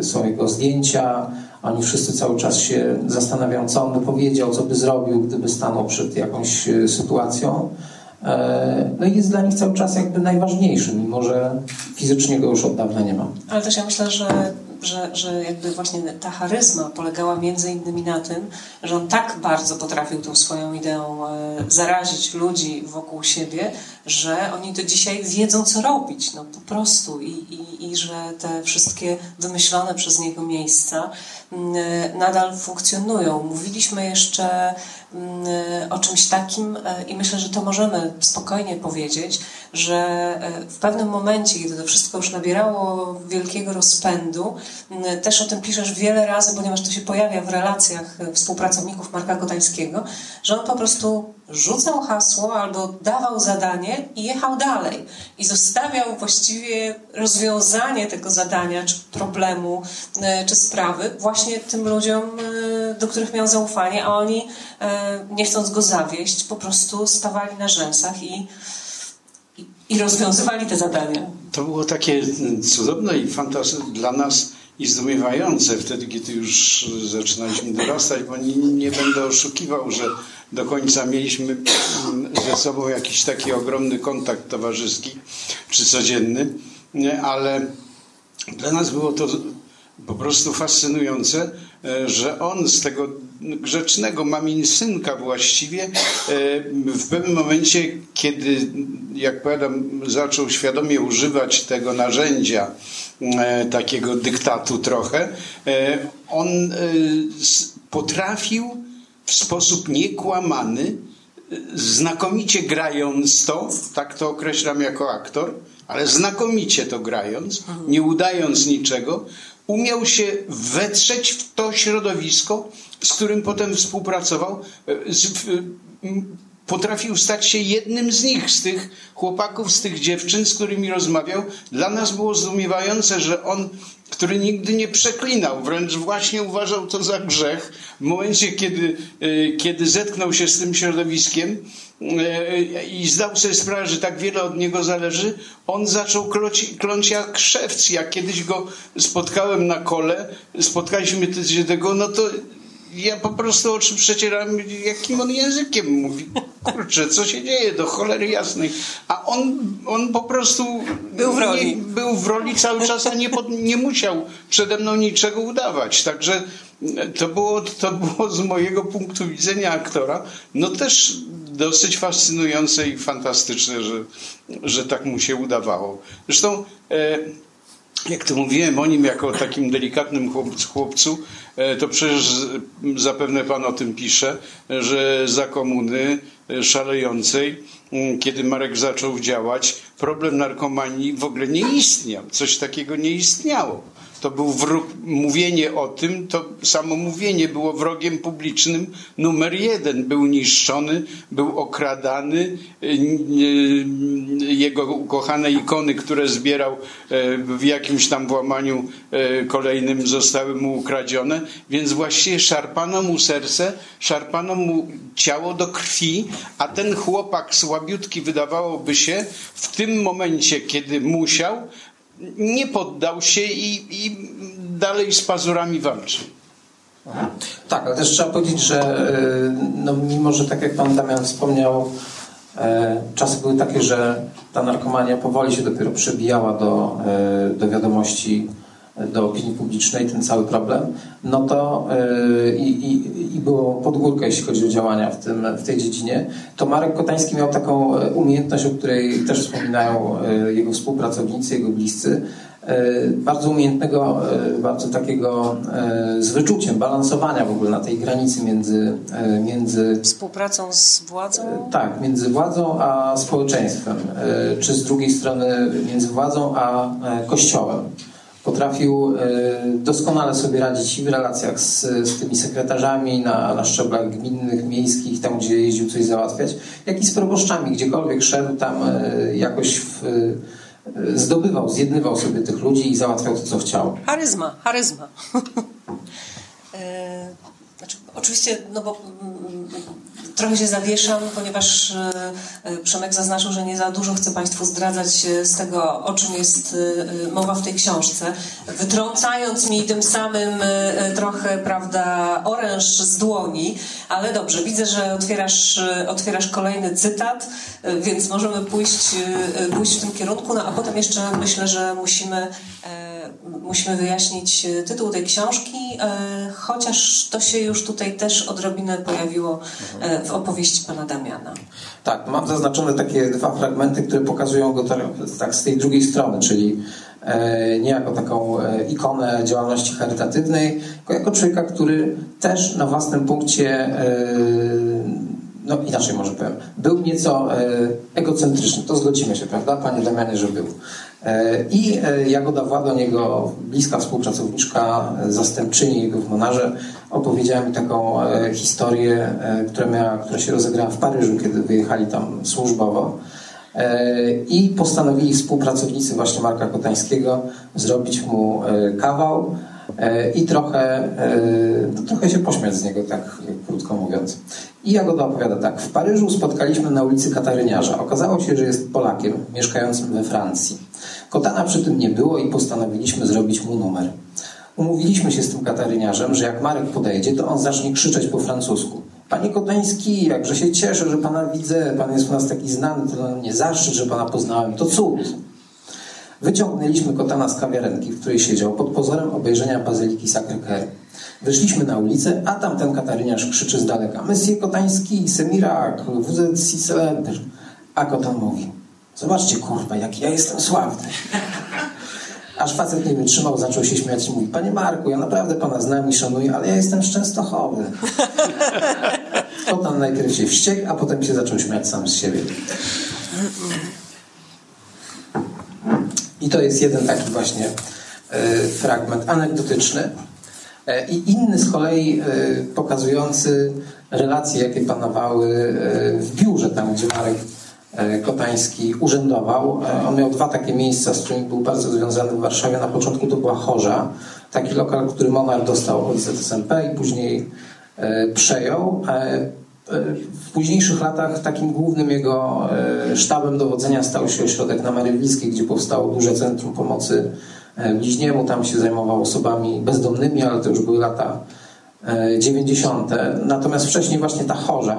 są jego zdjęcia, oni wszyscy cały czas się zastanawiają, co on by powiedział, co by zrobił, gdyby stanął przed jakąś e, sytuacją. E, no i jest dla nich cały czas jakby najważniejszy, mimo że fizycznie go już od dawna nie ma. Ale też ja myślę, że że, że jakby właśnie ta charyzma polegała między innymi na tym, że on tak bardzo potrafił tą swoją ideą e, zarazić ludzi wokół siebie, że oni do dzisiaj wiedzą, co robić, no po prostu. I, i, i że te wszystkie wymyślone przez niego miejsca nadal funkcjonują. Mówiliśmy jeszcze mm, o czymś takim e, i myślę, że to możemy spokojnie powiedzieć, że e, w pewnym momencie, kiedy to wszystko już nabierało wielkiego rozpędu, też o tym piszesz wiele razy, ponieważ to się pojawia w relacjach e, współpracowników Marka Kotańskiego, że on po prostu rzucał hasło albo dawał zadanie i jechał dalej. I zostawiał właściwie rozwiązanie tego zadania, czy problemu, e, czy sprawy właśnie tym ludziom, do których miał zaufanie, a oni, nie chcąc go zawieść, po prostu stawali na rzęsach i i rozwiązywali te zadania. To było takie cudowne i fantastyczne dla nas i zdumiewające wtedy, kiedy już zaczynaliśmy dorastać, bo nie, nie będę oszukiwał, że do końca mieliśmy ze sobą jakiś taki ogromny kontakt towarzyski czy codzienny, ale dla nas było to po prostu fascynujące, e, że on z tego grzecznego maminsynka właściwie e, w pewnym momencie, kiedy, jak powiadam, zaczął świadomie używać tego narzędzia e, takiego dyktatu trochę, on potrafił w sposób niekłamany, znakomicie grając to, tak to określam jako aktor, ale znakomicie to grając, nie udając niczego, umiał się wetrzeć w to środowisko, z którym potem współpracował. E, potrafił stać się jednym z nich, z tych chłopaków, z tych dziewczyn, z którymi rozmawiał. Dla nas było zdumiewające, że on, który nigdy nie przeklinał, wręcz właśnie uważał to za grzech, w momencie, kiedy, e, kiedy zetknął się z tym środowiskiem, E, i zdał sobie sprawę, że tak wiele od niego zależy, on zaczął kląć, kląć jak szewc. Jak kiedyś go spotkałem na kole, spotkaliśmy się tego, no to ja po prostu oczy przecieram, jakim on językiem mówi. Kurczę, co się dzieje do cholery jasnej. A on, on po prostu był w roli, nie, był w roli cały czas, a nie, pod, nie musiał przede mną niczego udawać. Także to było, to było z mojego punktu widzenia aktora, no też dosyć fascynujące i fantastyczne, że, że tak mu się udawało. Zresztą, e, jak to mówiłem o nim jako takim delikatnym chłopcu, e, to przecież zapewne pan o tym pisze, że za komuny szalejącej, mm, kiedy Marek zaczął działać, problem narkomanii w ogóle nie istniał. Coś takiego nie istniało to był wróg, mówienie o tym, to samo mówienie było wrogiem publicznym numer jeden. Był niszczony, był okradany, jego ukochane ikony, które zbierał e, w jakimś tam włamaniu e, kolejnym zostały mu ukradzione, więc właściwie szarpano mu serce, szarpano mu ciało do krwi, a ten chłopak słabiutki wydawałoby się w tym momencie, kiedy musiał, nie poddał się i, i dalej z pazurami walczy. Tak, ale też trzeba powiedzieć, że y, no, mimo, że tak jak pan Damian wspomniał, e, czasy były takie, że ta narkomania powoli się dopiero przebijała do, e, do wiadomości do opinii publicznej ten cały problem, no to yy, i, i, było pod górkę, jeśli chodzi o działania w, tym, w tej dziedzinie, to Marek Kotański miał taką e, umiejętność, o której też wspominają yy, jego współpracownicy, jego bliscy, yy, bardzo umiejętnego, bardzo takiego z wyczuciem balansowania w ogóle na tej granicy między... między Współpracą z władzą? Tak, między władzą a społeczeństwem, czy z drugiej strony między władzą a kościołem potrafił e, doskonale sobie radzić i w relacjach z, z tymi sekretarzami na, na szczeblach gminnych, miejskich, tam gdzie jeździł coś załatwiać, jak i z proboszczami, gdziekolwiek szedł, tam e, jakoś w, e, zdobywał, zjednywał sobie tych ludzi i załatwiał to, co chciał. Charyzma, charyzma. [laughs] Znaczy, oczywiście, no bo mm, trochę się zawieszam, ponieważ e, e, Przemek zaznaczył, że nie za dużo chcę Państwu zdradzać e, z tego, o czym jest mowa w tej książce, wytrącając mi tym samym trochę, prawda, oręż z dłoni, ale dobrze, widzę, że otwierasz, otwierasz kolejny cytat, więc możemy pójść, pójść w tym kierunku, no a potem jeszcze myślę, że musimy musimy wyjaśnić e, tytuł tej książki, e, chociaż to się już tutaj też odrobinę pojawiło e, w opowieści pana Damiana. Tak, mam zaznaczone takie dwa fragmenty, które pokazują go tak z tej drugiej strony, czyli nie jako taką ikonę działalności charytatywnej, tylko jako człowieka, który też na własnym punkcie no inaczej może powiem, był nieco e, egocentryczny. To zgodzimy się, prawda, panie Damianie, że był. E, I e, Jagoda Władoń, jego bliska współpracowniczka, zastępczyni w Monarze, opowiedziała mi taką historię, która, miała, która się rozegrała w Paryżu, kiedy wyjechali tam służbowo. I postanowili współpracownicy właśnie Marka Kotańskiego zrobić mu kawał i trochę, no, trochę się pośmiać z niego, tak krótko mówiąc. I Jagoda opowiada tak. W Paryżu spotkaliśmy na ulicy Kataryniarza. Okazało się, że jest Polakiem mieszkającym we Francji. Kotana przy tym nie było i postanowiliśmy zrobić mu numer. Umówiliśmy się z tym kataryniarzem, że jak Marek podejdzie, to on zacznie krzyczeć po francusku. Panie Kotański, jakże się cieszę, że pana widzę. Pan jest u nas taki znany, to mnie zaszczyt, że pana poznałem. To cud. Wyciągnęliśmy Kotana z kawiarenki, w której siedział, pod pozorem obejrzenia bazyliki Sacré-Cœur. Wyszliśmy na ulicę, a tamten kataryniarz krzyczy z daleka Monsieur Kotański, Semirak, WZ si celebre. A Kotan mówi Zobaczcie, kurwa, jaki ja jestem sławny. Aż facet nie wytrzymał, zaczął się śmiać i mówi Panie Marku, ja naprawdę Pana znam i szanuję, ale ja jestem z. Kotan najpierw się wściekł, a potem się zaczął śmiać sam z siebie. I to jest jeden taki właśnie y, fragment anegdotyczny. E, I inny z kolei e, pokazujący relacje, jakie panowały e, w biurze, tam gdzie Marek Kotański urzędował. On miał dwa takie miejsca, z którymi był bardzo związany w Warszawie. Na początku to była Chorza, taki lokal, który Monar dostał od ZSMP i później przejął. W późniejszych latach takim głównym jego sztabem dowodzenia stał się ośrodek na Marywickiej, gdzie powstało duże centrum pomocy E, bliźniemu, tam się zajmował osobami bezdomnymi, ale to już były lata 90. E, Natomiast wcześniej właśnie ta chorza.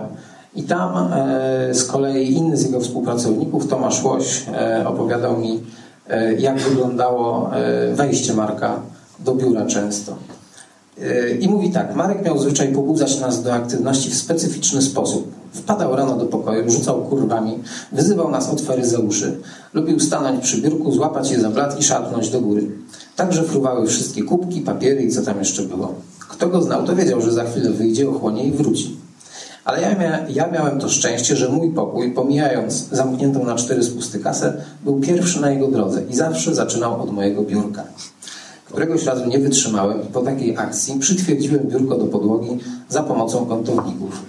I tam e, z kolei inny z jego współpracowników, Tomasz Łoś, opowiadał mi, jak wyglądało wejście Marka do biura często. I mówi tak, Marek miał zwyczaj pobudzać nas do aktywności w specyficzny sposób. Wpadał rano do pokoju, rzucał kurwami, wyzywał nas od faryzeuszy. Lubił stanąć przy biurku, złapać je za blat i szarpnąć do góry. Także fruwały wszystkie kubki, papiery i co tam jeszcze było. Kto go znał, to wiedział, że za chwilę wyjdzie, ochłonie i wróci. Ale ja, mia ja miałem to szczęście, że mój pokój, pomijając zamkniętą na cztery spusty kasę, był pierwszy na jego drodze i zawsze zaczynał od mojego biurka. Któregoś razu nie wytrzymałem i po takiej akcji przytwierdziłem biurko do podłogi za pomocą kątowników.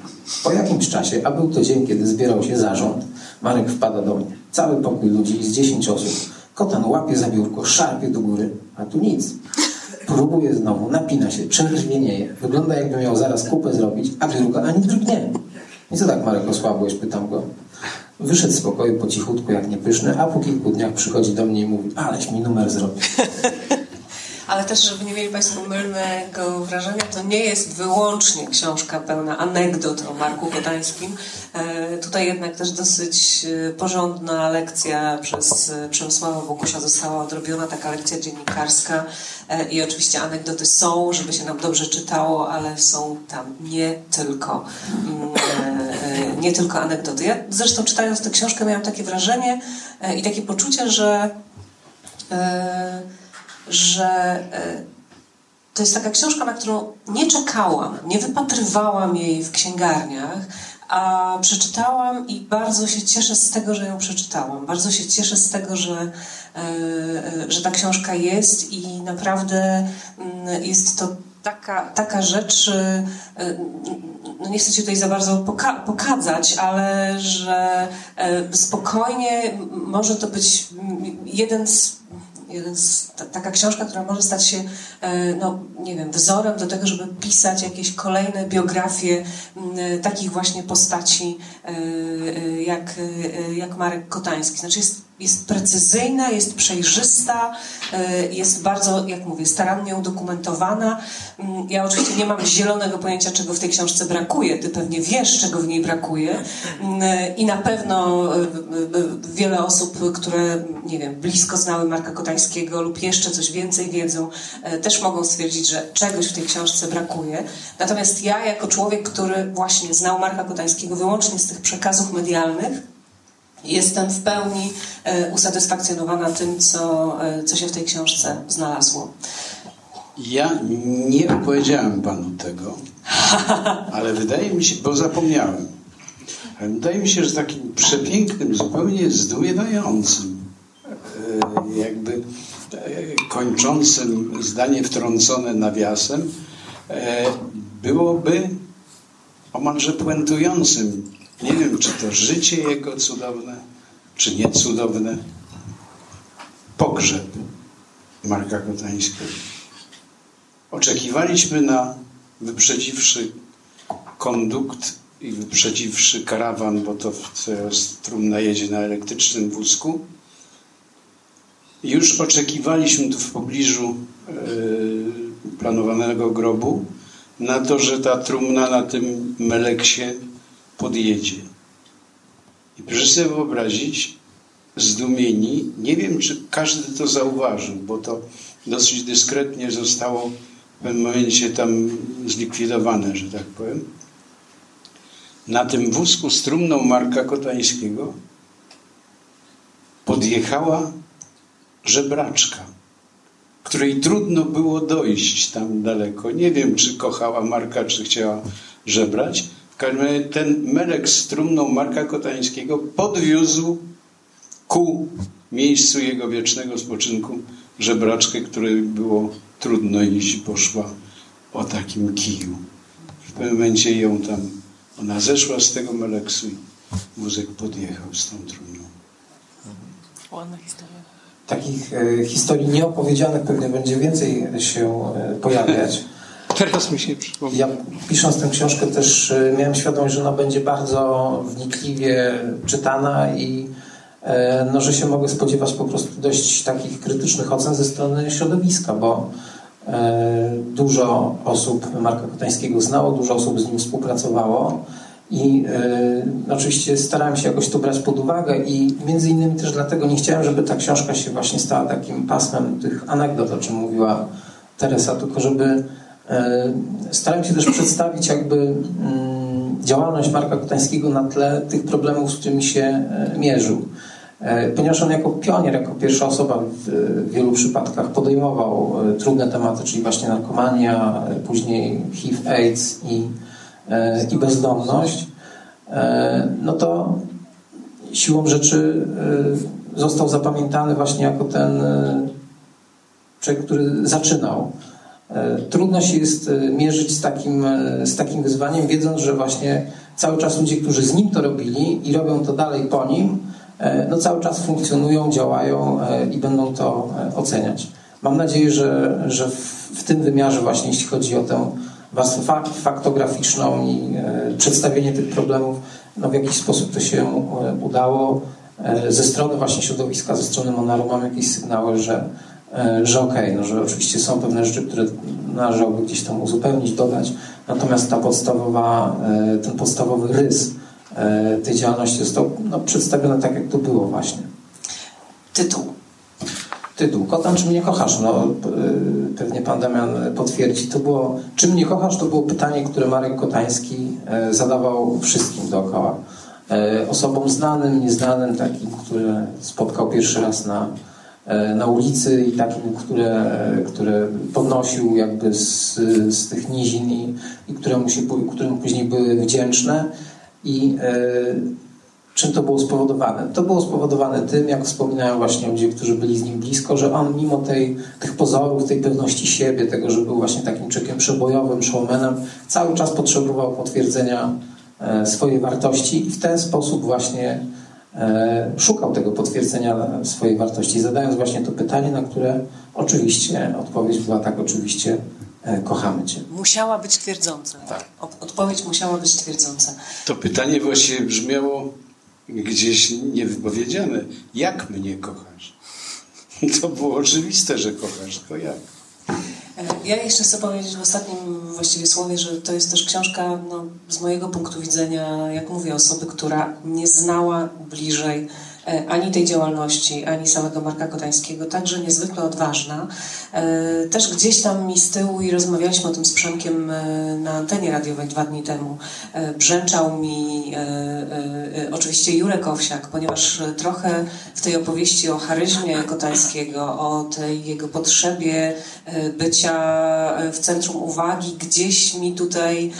Po jakimś czasie, a był to dzień, kiedy zbierał się zarząd, Marek wpada do mnie. Cały pokój ludzi z dziesięć osób. Kotan łapie za biurko, szarpie do góry, a tu nic. Próbuje znowu, napina się, czerwienieje. Wygląda jakby miał zaraz kupę zrobić, a biurko ani drgnie. I co tak, Marek, osłabłeś? Pytam go. Wyszedł z pokoju po cichutku, jak niepyszny, a po kilku dniach przychodzi do mnie i mówi, aleś mi numer zrobił. Ale też, żeby nie mieli Państwo mylnego wrażenia, to nie jest wyłącznie książka pełna anegdot o Marku Kotańskim. E, tutaj jednak też dosyć e, porządna lekcja przez e, Przemysława Bogusia została odrobiona, taka lekcja dziennikarska i oczywiście anegdoty są, żeby się nam dobrze czytało, ale są tam nie tylko, mm, nie tylko anegdoty. Ja zresztą czytając tę książkę miałam takie wrażenie i takie poczucie, że że e, to jest taka książka, na którą nie czekałam, nie wypatrywałam jej w księgarniach, a przeczytałam i bardzo się cieszę z tego, że ją przeczytałam. Bardzo się cieszę z tego, że, e, e, że ta książka jest i naprawdę mm, jest to taka, taka rzecz, no nie chcę Cię tutaj za bardzo poka pokazać, ale że spokojnie może to być jeden z jeden z, taka książka, która może stać się, e, no nie wiem, wzorem do tego, żeby pisać jakieś kolejne biografie takich właśnie postaci e, e, jak, jak Marek Kotański. Znaczy jest jest precyzyjna, jest przejrzysta, e, jest bardzo, jak mówię, starannie udokumentowana. Mm, ja oczywiście nie mam zielonego pojęcia, czego w tej książce brakuje. Ty pewnie wiesz, czego w niej brakuje. Mm, e, I na pewno e, wiele osób, które, nie wiem, blisko znały Marka Kotańskiego lub jeszcze coś więcej wiedzą, też mogą stwierdzić, że czegoś w tej książce brakuje. Natomiast ja, jako człowiek, który właśnie znał Marka Kotańskiego wyłącznie z tych przekazów medialnych, Jestem w pełni e, usatysfakcjonowana tym, co, e, co się w tej książce znalazło. Ja nie opowiedziałem panu tego, [laughs] ale wydaje mi się, bo zapomniałem. Ale wydaje mi się, że takim przepięknym, zupełnie zdumiewającym, e, jakby kończącym zdanie wtrącone nawiasem, byłoby omalże puentującym nie wiem, czy to życie jego cudowne, czy nie cudowne. Pogrzeb Marka Kotańskiego. Oczekiwaliśmy na, wyprzedziwszy kondukt i wyprzedziwszy karawan, bo to teraz trumna jedzie na elektrycznym wózku, już oczekiwaliśmy tu w pobliżu yy, planowanego grobu na to, że ta trumna na tym meleksie podjedzie. I proszę sobie wyobrazić, zdumieni, nie wiem, czy każdy to zauważył, bo to dosyć dyskretnie zostało w pewnym momencie tam zlikwidowane, że tak powiem. Na tym wózku z trumną Marka Kotańskiego podjechała żebraczka, której trudno było dojść tam daleko. Nie wiem, czy kochała Marka, czy chciała żebrać, ten melek z trumną Marka Kotańskiego podwiózł ku miejscu jego wiecznego spoczynku żebraczkę, której było trudno iść, poszła o takim kiju. W pewnym momencie ją tam, ona zeszła z tego meleksu i wózek podjechał z tą trumną. Ładna historia. Takich e, historii nieopowiedzianych pewnie będzie więcej się e, pojawiać. Teraz mi się przypomniał. Ja pisząc tę książkę też e, miałem świadomość, że ona będzie bardzo wnikliwie czytana i e, no, że się mogę spodziewać po prostu dość takich krytycznych ocen ze strony środowiska, bo e, dużo osób Marka Kotańskiego znało, dużo osób z nim współpracowało i no, oczywiście starałem się jakoś to brać pod uwagę i między innymi też dlatego nie chciałem, żeby ta książka się właśnie stała takim pasmem tych anegdot, o czym mówiła Teresa, tylko żeby starałem się też przedstawić jakby mm, działalność Marka Kotańskiego na tle tych problemów, z którymi się e, mierzył. E, ponieważ on jako pionier, jako pierwsza osoba w wielu przypadkach podejmował trudne tematy, czyli właśnie narkomania, później HIV, AIDS i i bezdomność, no to siłą rzeczy został zapamiętany właśnie jako ten człowiek, który zaczynał. Trudno się jest mierzyć z takim, z takim wyzwaniem, wiedząc, że właśnie cały czas ludzie, którzy z nim to robili i robią to dalej po nim, E, no cały czas funkcjonują, działają e, i będą to e, oceniać. Mam nadzieję, że, że w, tym wymiarze właśnie, jeśli chodzi o tę warstwę faktograficzną i przedstawienie tych problemów, no w jakiś sposób to się udało. Ze strony właśnie środowiska, ze strony Monaru mam jakieś sygnały, że, że okej, okay, no, że oczywiście są pewne rzeczy, które należałoby gdzieś tam uzupełnić, dodać, natomiast ta podstawowa, ten podstawowy rys E, tej działalności został no, przedstawiony tak, jak to było właśnie. Tytuł. Tytuł. Kotan, czy mnie kochasz? No, e, pewnie pan Damian potwierdzi. To było, czy mnie kochasz? To było pytanie, które Marek Kotański e, zadawał wszystkim dookoła. Osobom znanym, nieznanym, takim, które spotkał pierwszy raz na, na ulicy i takim, które, które podnosił jakby z, z tych nizin i, i któremu, się, któremu później były wdzięczne. I e, czym to było spowodowane? To było spowodowane tym, jak wspominają właśnie ludzie, którzy byli z nim blisko, że on mimo tej, tych pozorów, tej pewności siebie, tego, że był właśnie takim człowiekiem przebojowym, showmanem, cały czas potrzebował potwierdzenia e, swojej wartości i w ten sposób właśnie e, szukał tego potwierdzenia swojej wartości, zadając właśnie to pytanie, na które oczywiście odpowiedź była tak oczywiście E, kochamy Cię. Musiała być twierdząca. Tak. Odpowiedź musiała być twierdząca. To pytanie właściwie brzmiało gdzieś niewypowiedziane. Jak mnie kochasz? To było oczywiste, że kochasz, tylko jak? E, ja jeszcze chcę powiedzieć w ostatnim właściwie słowie, że to jest też książka no, z mojego punktu widzenia, jak mówię, osoby, która nie znała bliżej ani tej działalności, ani samego Marka Kotańskiego, także niezwykle odważna. E, też gdzieś tam mi z tyłu i rozmawialiśmy o tym z Przemkiem e, na antenie radiowej dwa dni temu. Brzęczał mi oczywiście Jurek Owsiak, ponieważ trochę w tej opowieści o charyzmie Kotańskiego, o tej jego potrzebie bycia w centrum uwagi, gdzieś mi tutaj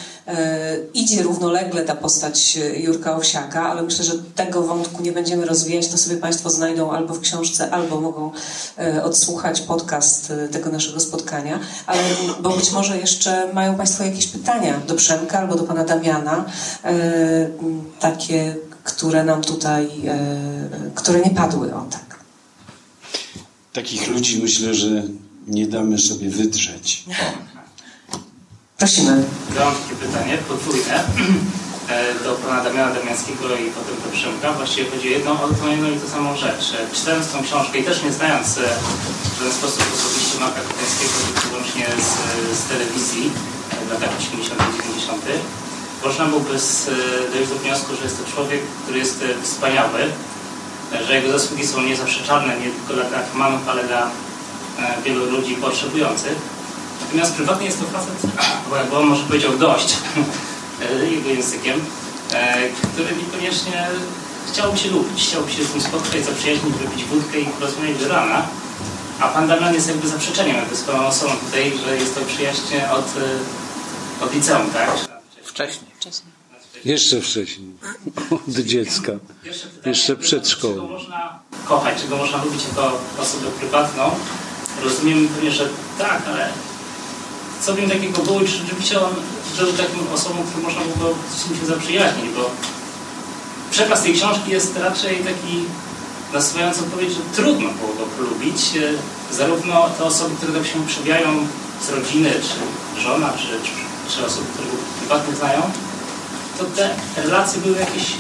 idzie równolegle ta postać Jurka Owsiaka, ale myślę, że tego wątku nie będziemy rozwijać to sobie Państwo znajdą albo w książce, albo mogą e, odsłuchać podcast e, tego naszego spotkania. Ale bo być może jeszcze mają Państwo jakieś pytania do Przemka albo do Pana Damiana, e, takie, które nam tutaj, które nie padły, o tak. Takich ludzi myślę, że nie damy sobie wydrzeć. [laughs] Prosimy. Mam takie pytanie, podwójne. [clears throat] E, do pana Damiana Damiańskiego i potem do Przemka. Właściwie chodzi o jedną, o tą jedną i tę samą rzecz. E, czytając tą książkę i też nie znając e, w żaden sposób osobiście Marka Kotańskiego, tylko wyłącznie z, z telewizji w latach 80 90 można byłby dojść do wniosku, że jest to człowiek, który jest wspaniały, że jego zasługi są niezaprzeczalne nie tylko dla narkomanów, ale dla wielu ludzi potrzebujących. Natomiast prywatnie jest to facet, bo on może powiedział dość, [laughs] jego językiem, e, który niekoniecznie chciałby się lubić, chciałby się z nim spotkać, zaprzyjaźnić, wypić wódkę i porozmawiać do rana. A pan Damian jest jakby zaprzeczeniem, jakby swoją osobą tutaj, że jest to przyjaźnie od, e, od liceum, tak? Wcześniej. Wcześniej. Jeszcze wcześniej. Od dziecka. Jeszcze, Jeszcze przed szkołą. Czego można kochać, czego można lubić jako osobę prywatną. Rozumiem pewnie, że tak, ale co wiem takiego było, czy rzeczywiście on był taką osobą, którą można było z nim się zaprzyjaźnić, bo przekaz tej książki jest raczej taki nasuwający odpowiedź, że trudno było go polubić. E, zarówno te osoby, które tam się przebijają z rodziny, czy żona, czy, czy, czy osoby, które go prywatnie znają, to te relacje były jakieś,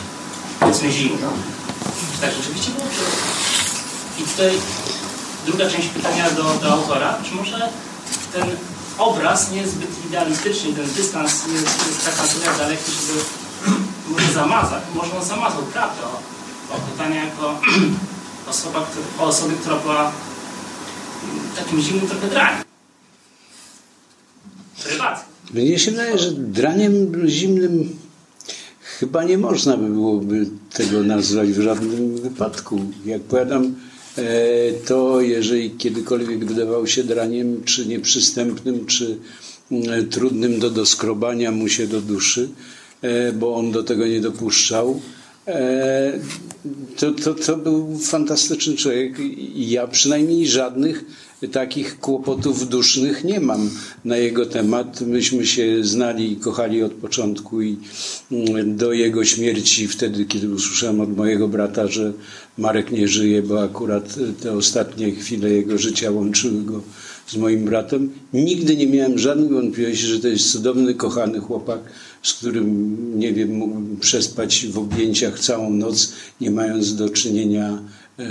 powiedzmy, zimne. Czy tak rzeczywiście było? I tutaj druga część pytania do, do autora, czy może ten obraz nie jest zbyt idealistyczny, ten dystans nie jest, tak na tyle daleki, żeby [clears throat] może zamazać, może on zamazał prawdę o, o jako [clears throat] osoba, o osobie, która była takim zimnym trochę draniem. Mnie się wydaje, że draniem zimnym chyba nie można by byłoby tego nazwać w żadnym wypadku. Jak powiadam, to jeżeli kiedykolwiek wydawał się draniem, czy nieprzystępnym, czy mm, trudnym do doskrobania mu się do duszy, e, bo on do tego nie dopuszczał. E, to, to, to był fantastyczny człowiek ja przynajmniej żadnych takich kłopotów dusznych nie mam na jego temat. Myśmy się znali i kochali od początku i mm, do jego śmierci, wtedy kiedy usłyszałem od mojego brata, że Marek nie żyje, bo akurat te ostatnie chwile jego życia łączyły go z moim bratem. Nigdy nie miałem żadnych wątpliwości, że to jest cudowny, kochany chłopak, z którym, nie wiem, mógłbym przespać w objęciach całą noc, nie mając do czynienia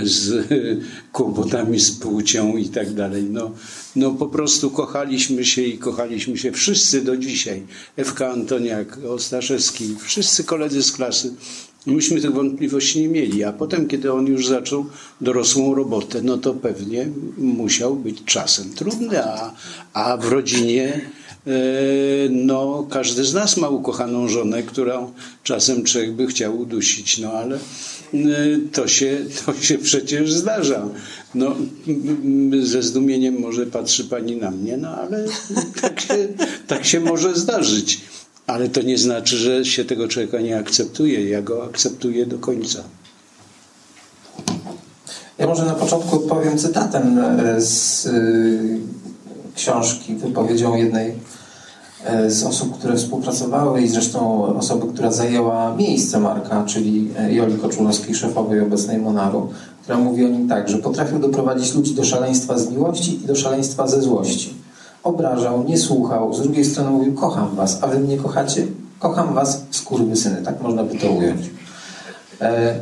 z [laughs] kłopotami z płcią i tak dalej. No, no po prostu kochaliśmy się i kochaliśmy się wszyscy do dzisiaj. Ewka Antoniak, Ostaszewski, wszyscy koledzy z klasy. Myśmy tych wątpliwości nie mieli, a potem, kiedy on już zaczął dorosłą robotę, no to pewnie musiał być czasem trudny, a, a w rodzinie no, każdy z nas ma ukochaną żonę, którą czasem człowiek by chciał udusić, no ale Y, to się, [laughs] to się przecież zdarza. No, ze zdumieniem może patrzy pani na mnie, no ale [laughs] tak się, tak się może zdarzyć. Ale to nie znaczy, że się tego człowieka nie akceptuje. Ja go akceptuję do końca. Ja może na początku powiem cytatem z książki, wypowiedzią jednej E, z osób, które współpracowały i zresztą osoby, która zajęła miejsce Marka, czyli e, Joli Koczulowskiej, szefowej obecnej Monaru, która mówi o nim tak, że potrafił doprowadzić ludzi do szaleństwa z miłości i do szaleństwa ze złości. Obrażał, nie słuchał, z drugiej strony mówił, kocham was, a wy mnie kochacie? Kocham was, syny, tak można by to ująć. E,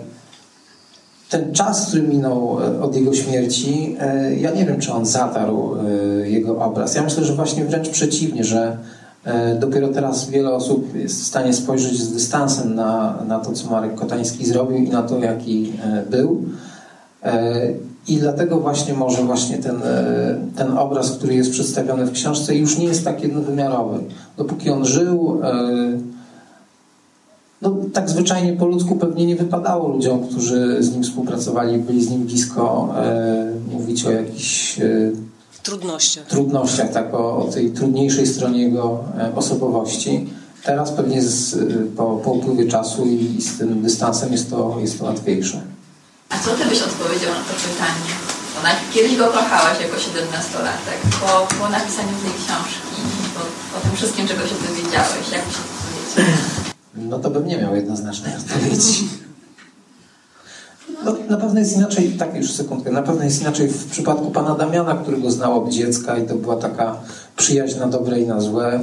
ten czas, który minął od jego śmierci, ja nie wiem, czy on zatarł jego obraz. Ja myślę, że właśnie wręcz przeciwnie, że E, dopiero teraz wiele osób jest w stanie spojrzeć z dystansem na, na to, co Marek Kotański zrobił i na to, jaki e, był. E, I dlatego właśnie może właśnie ten, ten obraz, który jest przedstawiony w książce, już nie jest tak jednowymiarowy. Dopóki on żył, no, tak zwyczajnie po ludzku pewnie nie wypadało ludziom, którzy z nim współpracowali, byli z nim blisko, mówić o jakichś trudnościach. Trudnościach, tak, o, o tej trudniejszej stronie jego e, osobowości. Teraz pewnie z, e, po, po upływie czasu i z tym dystansem jest to, jest to łatwiejsze. A co ty byś odpowiedział na to pytanie? Ona, kiedyś go kochałaś jako 17-latek, po, po napisaniu tej książki, po, po tym wszystkim, czego się dowiedziałeś, jak byś odpowiedział? No to bym nie miał jednoznacznej odpowiedzi. No, na pewno jest inaczej, tak już sekundkę, na pewno jest inaczej w przypadku pana Damiana, którego znał od dziecka i to była taka przyjaźń na dobre i na złe.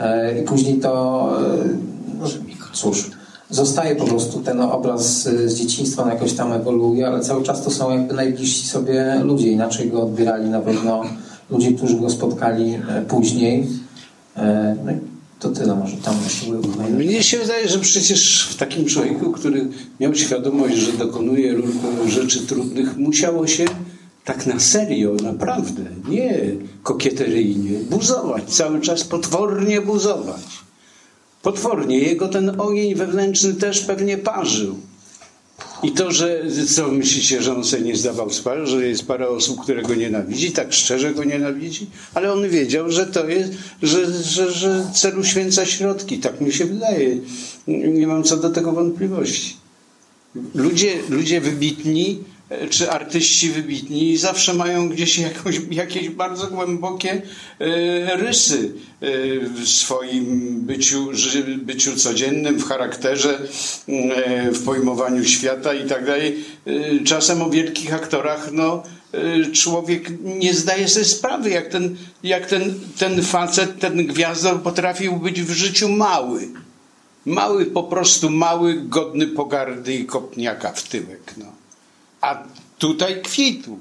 E, I później to, e, cóż, zostaje po prostu ten obraz z dzieciństwa, on jakoś tam ewoluuje, ale cały czas to są jakby najbliżsi sobie ludzie. Inaczej go odbierali na pewno ludzie, którzy go spotkali e, później. No to tyle może tam na siłę Mnie się wydaje, że przecież w takim człowieku, który miał świadomość, że dokonuje rzeczy trudnych, musiało się tak na serio, naprawdę, nie kokieteryjnie, buzować, cały czas potwornie buzować. Potwornie. Jego ten ogień wewnętrzny też pewnie parzył. I to, że co myślicie, że on sobie nie zdawał sprawy, że jest parę osób, które go nienawidzi, tak szczerze go nienawidzi, ale on wiedział, że to jest, że, że, że celu święca środki. Tak mi się wydaje. Nie mam co do tego wątpliwości. Ludzie, ludzie wybitni czy artyści wybitni zawsze mają gdzieś jakąś, jakieś bardzo głębokie e, rysy e, w swoim byciu, byciu codziennym, w charakterze, e, w pojmowaniu świata i tak dalej. Czasem o wielkich aktorach, no, człowiek nie zdaje sobie sprawy, jak ten, jak ten, ten facet, ten gwiazdor potrafił być w życiu mały. Mały, po prostu mały, godny pogardy i kopniaka w tyłek. No. A tutaj kwitł.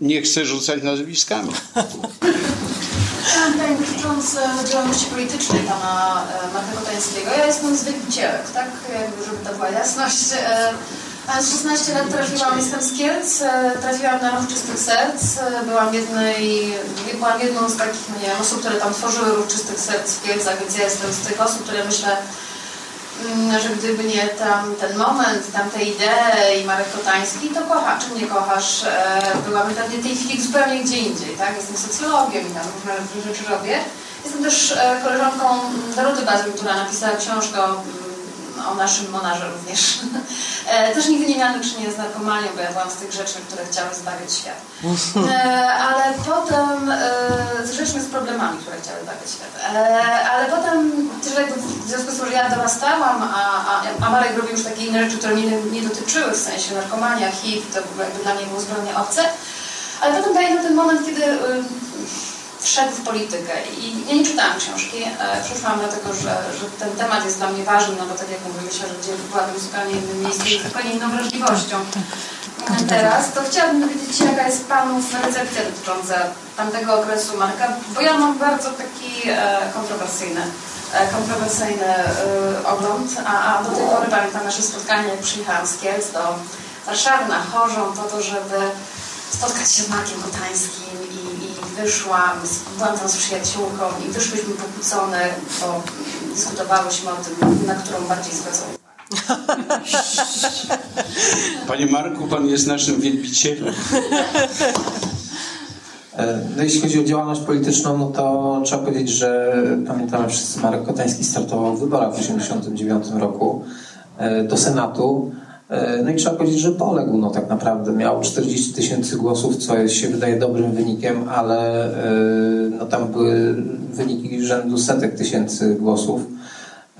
Nie chcę rzucać nazwiskami. Pytanie dotyczące działalności politycznej pana e, Marka Kotańskiego. Ja jestem z Wielbicielek, tak? Jakby, żeby to była jasność. E, z 16 lat trafiłam, jestem z Kielc, e, trafiłam na Ruch Czystych Serc. Byłam, jednej, byłam jedną z takich nie osób, które tam tworzyły Ruch Czystych Serc w Kielcach, więc ja jestem z tych osób, które myślę, że gdyby nie tam ten moment, tamte idee i Marek Kotański, to kocha, czy nie kochasz? E, byłabym pewnie tej chwili zupełnie gdzie indziej, tak? Jestem socjologiem i tam różne rzeczy robię. Jestem też e, koleżanką Doroty Bazyn, która napisała książkę o, o naszym monarze również. [laughs] E, też nigdy nie miałam do czynienia z narkomanią, bo ja byłam z tych rzeczy, które chciały zbawiać świat. E, ale potem, zresztą z problemami, które chciały zbawiać świat. Ale potem w związku z tym, że ja dorastałam, a, a, a Marek robił już takie inne rzeczy, które mnie nie dotyczyły, w sensie narkomania, HIV, to jakby dla mnie było zupełnie obce. Ale potem pamiętam ten moment, kiedy wszedł w politykę. I ja nie czytałam książki, e, przyszłam dlatego, że, że ten temat jest dla mnie ważny, no bo tak jak mówię, myślę, że gdzie byłabym w zupełnie innym miejscu i zupełnie inną wrażliwością. Teraz to chciałabym dowiedzieć się, jaka jest Panów recepcja dotycząca tamtego okresu Marka, bo ja mam bardzo taki e, kontrowersyjny, e, kontrowersyjny e, ogląd, a, a do tej pory pamiętam nasze spotkanie, jak przyjechałam z Kielc do Warszawy na Chorzą po to, żeby spotkać się z Markiem Kotańskim wyszłam, byłam tam z przyjaciółką i wyszłyśmy pokłócone, bo dyskutowałyśmy o tym, na którą bardziej zwracał [laughs] Panie Marku, pan jest naszym wielbicielem. E, no jeśli chodzi o działalność polityczną, no to trzeba powiedzieć, że pamiętamy wszyscy, Marek Kotański startował w wyborach w 1989 roku e, do Senatu. E, no i trzeba powiedzieć, że poległ no tak naprawdę. Miał 40 tysięcy głosów, co się wydaje dobrym wynikiem, ale e, no tam były wyniki rzędu setek tysięcy głosów.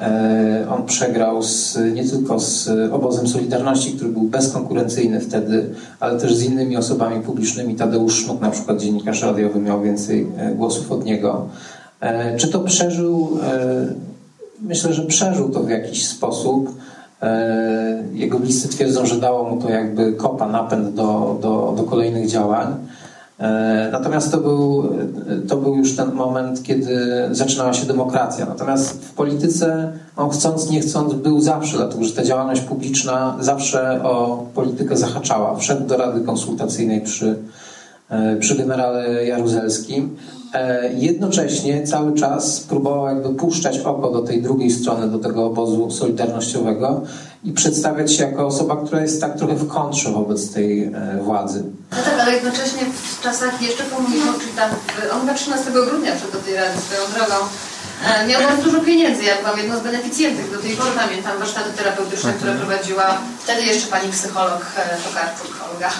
E, on przegrał z, nie tylko z obozem Solidarności, który był bezkonkurencyjny wtedy, ale też z innymi osobami publicznymi. Tadeusz Sznuk, na przykład dziennikarz radiowy, miał więcej głosów od niego. Czy to przeżył? Myślę, że przeżył to w jakiś sposób. E, jego bliscy twierdzą, że dało mu to jakby kopa, napęd do, do, do kolejnych działań. E, natomiast to był, to był już ten moment, kiedy zaczynała się demokracja. Natomiast w polityce on chcąc, nie chcąc był zawsze, dlatego że ta działalność publiczna zawsze o politykę zahaczała. Wszedł do Rady Konsultacyjnej przy, przy generale Jaruzelskim. E, jednocześnie cały czas próbował jakby puszczać oko do tej drugiej strony, do tego obozu solidarnościowego i przedstawiać się jako osoba, która jest tak trochę w kontrze wobec tej e, władzy. No tak, ale jednocześnie w czasach jeszcze komunizmu, czyli tam on chyba 13 grudnia przed do tej rady swoją drogą, e, miał bardzo dużo pieniędzy. Ja byłam jedną z beneficjentów. Do tej pory pamiętam warsztaty terapeutyczne, które mhm. prowadziła wtedy jeszcze pani psycholog Tokarczuk, Olga.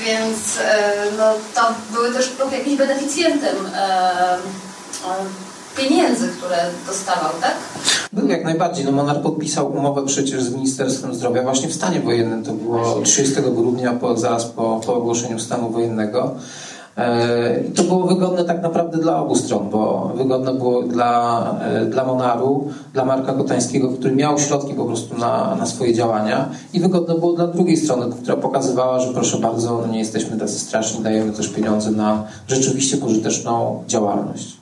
Więc e, no, to były też jakimś beneficjentem e, e, pieniędzy, które dostawał, tak? Był jak najbardziej. No, Monar podpisał umowę przecież z Ministerstwem Zdrowia właśnie w stanie wojennym. To było 30 grudnia, po, zaraz po, po ogłoszeniu stanu wojennego. E, I to było wygodne tak naprawdę dla obu stron, bo wygodne było dla, e, dla Monaru, dla Marka Kotańskiego, który miał środki po prostu na, na swoje działania i wygodne było dla drugiej strony, która pokazywała, że proszę bardzo, no nie jesteśmy tacy straszni, dajemy też pieniądze na rzeczywiście pożyteczną działalność.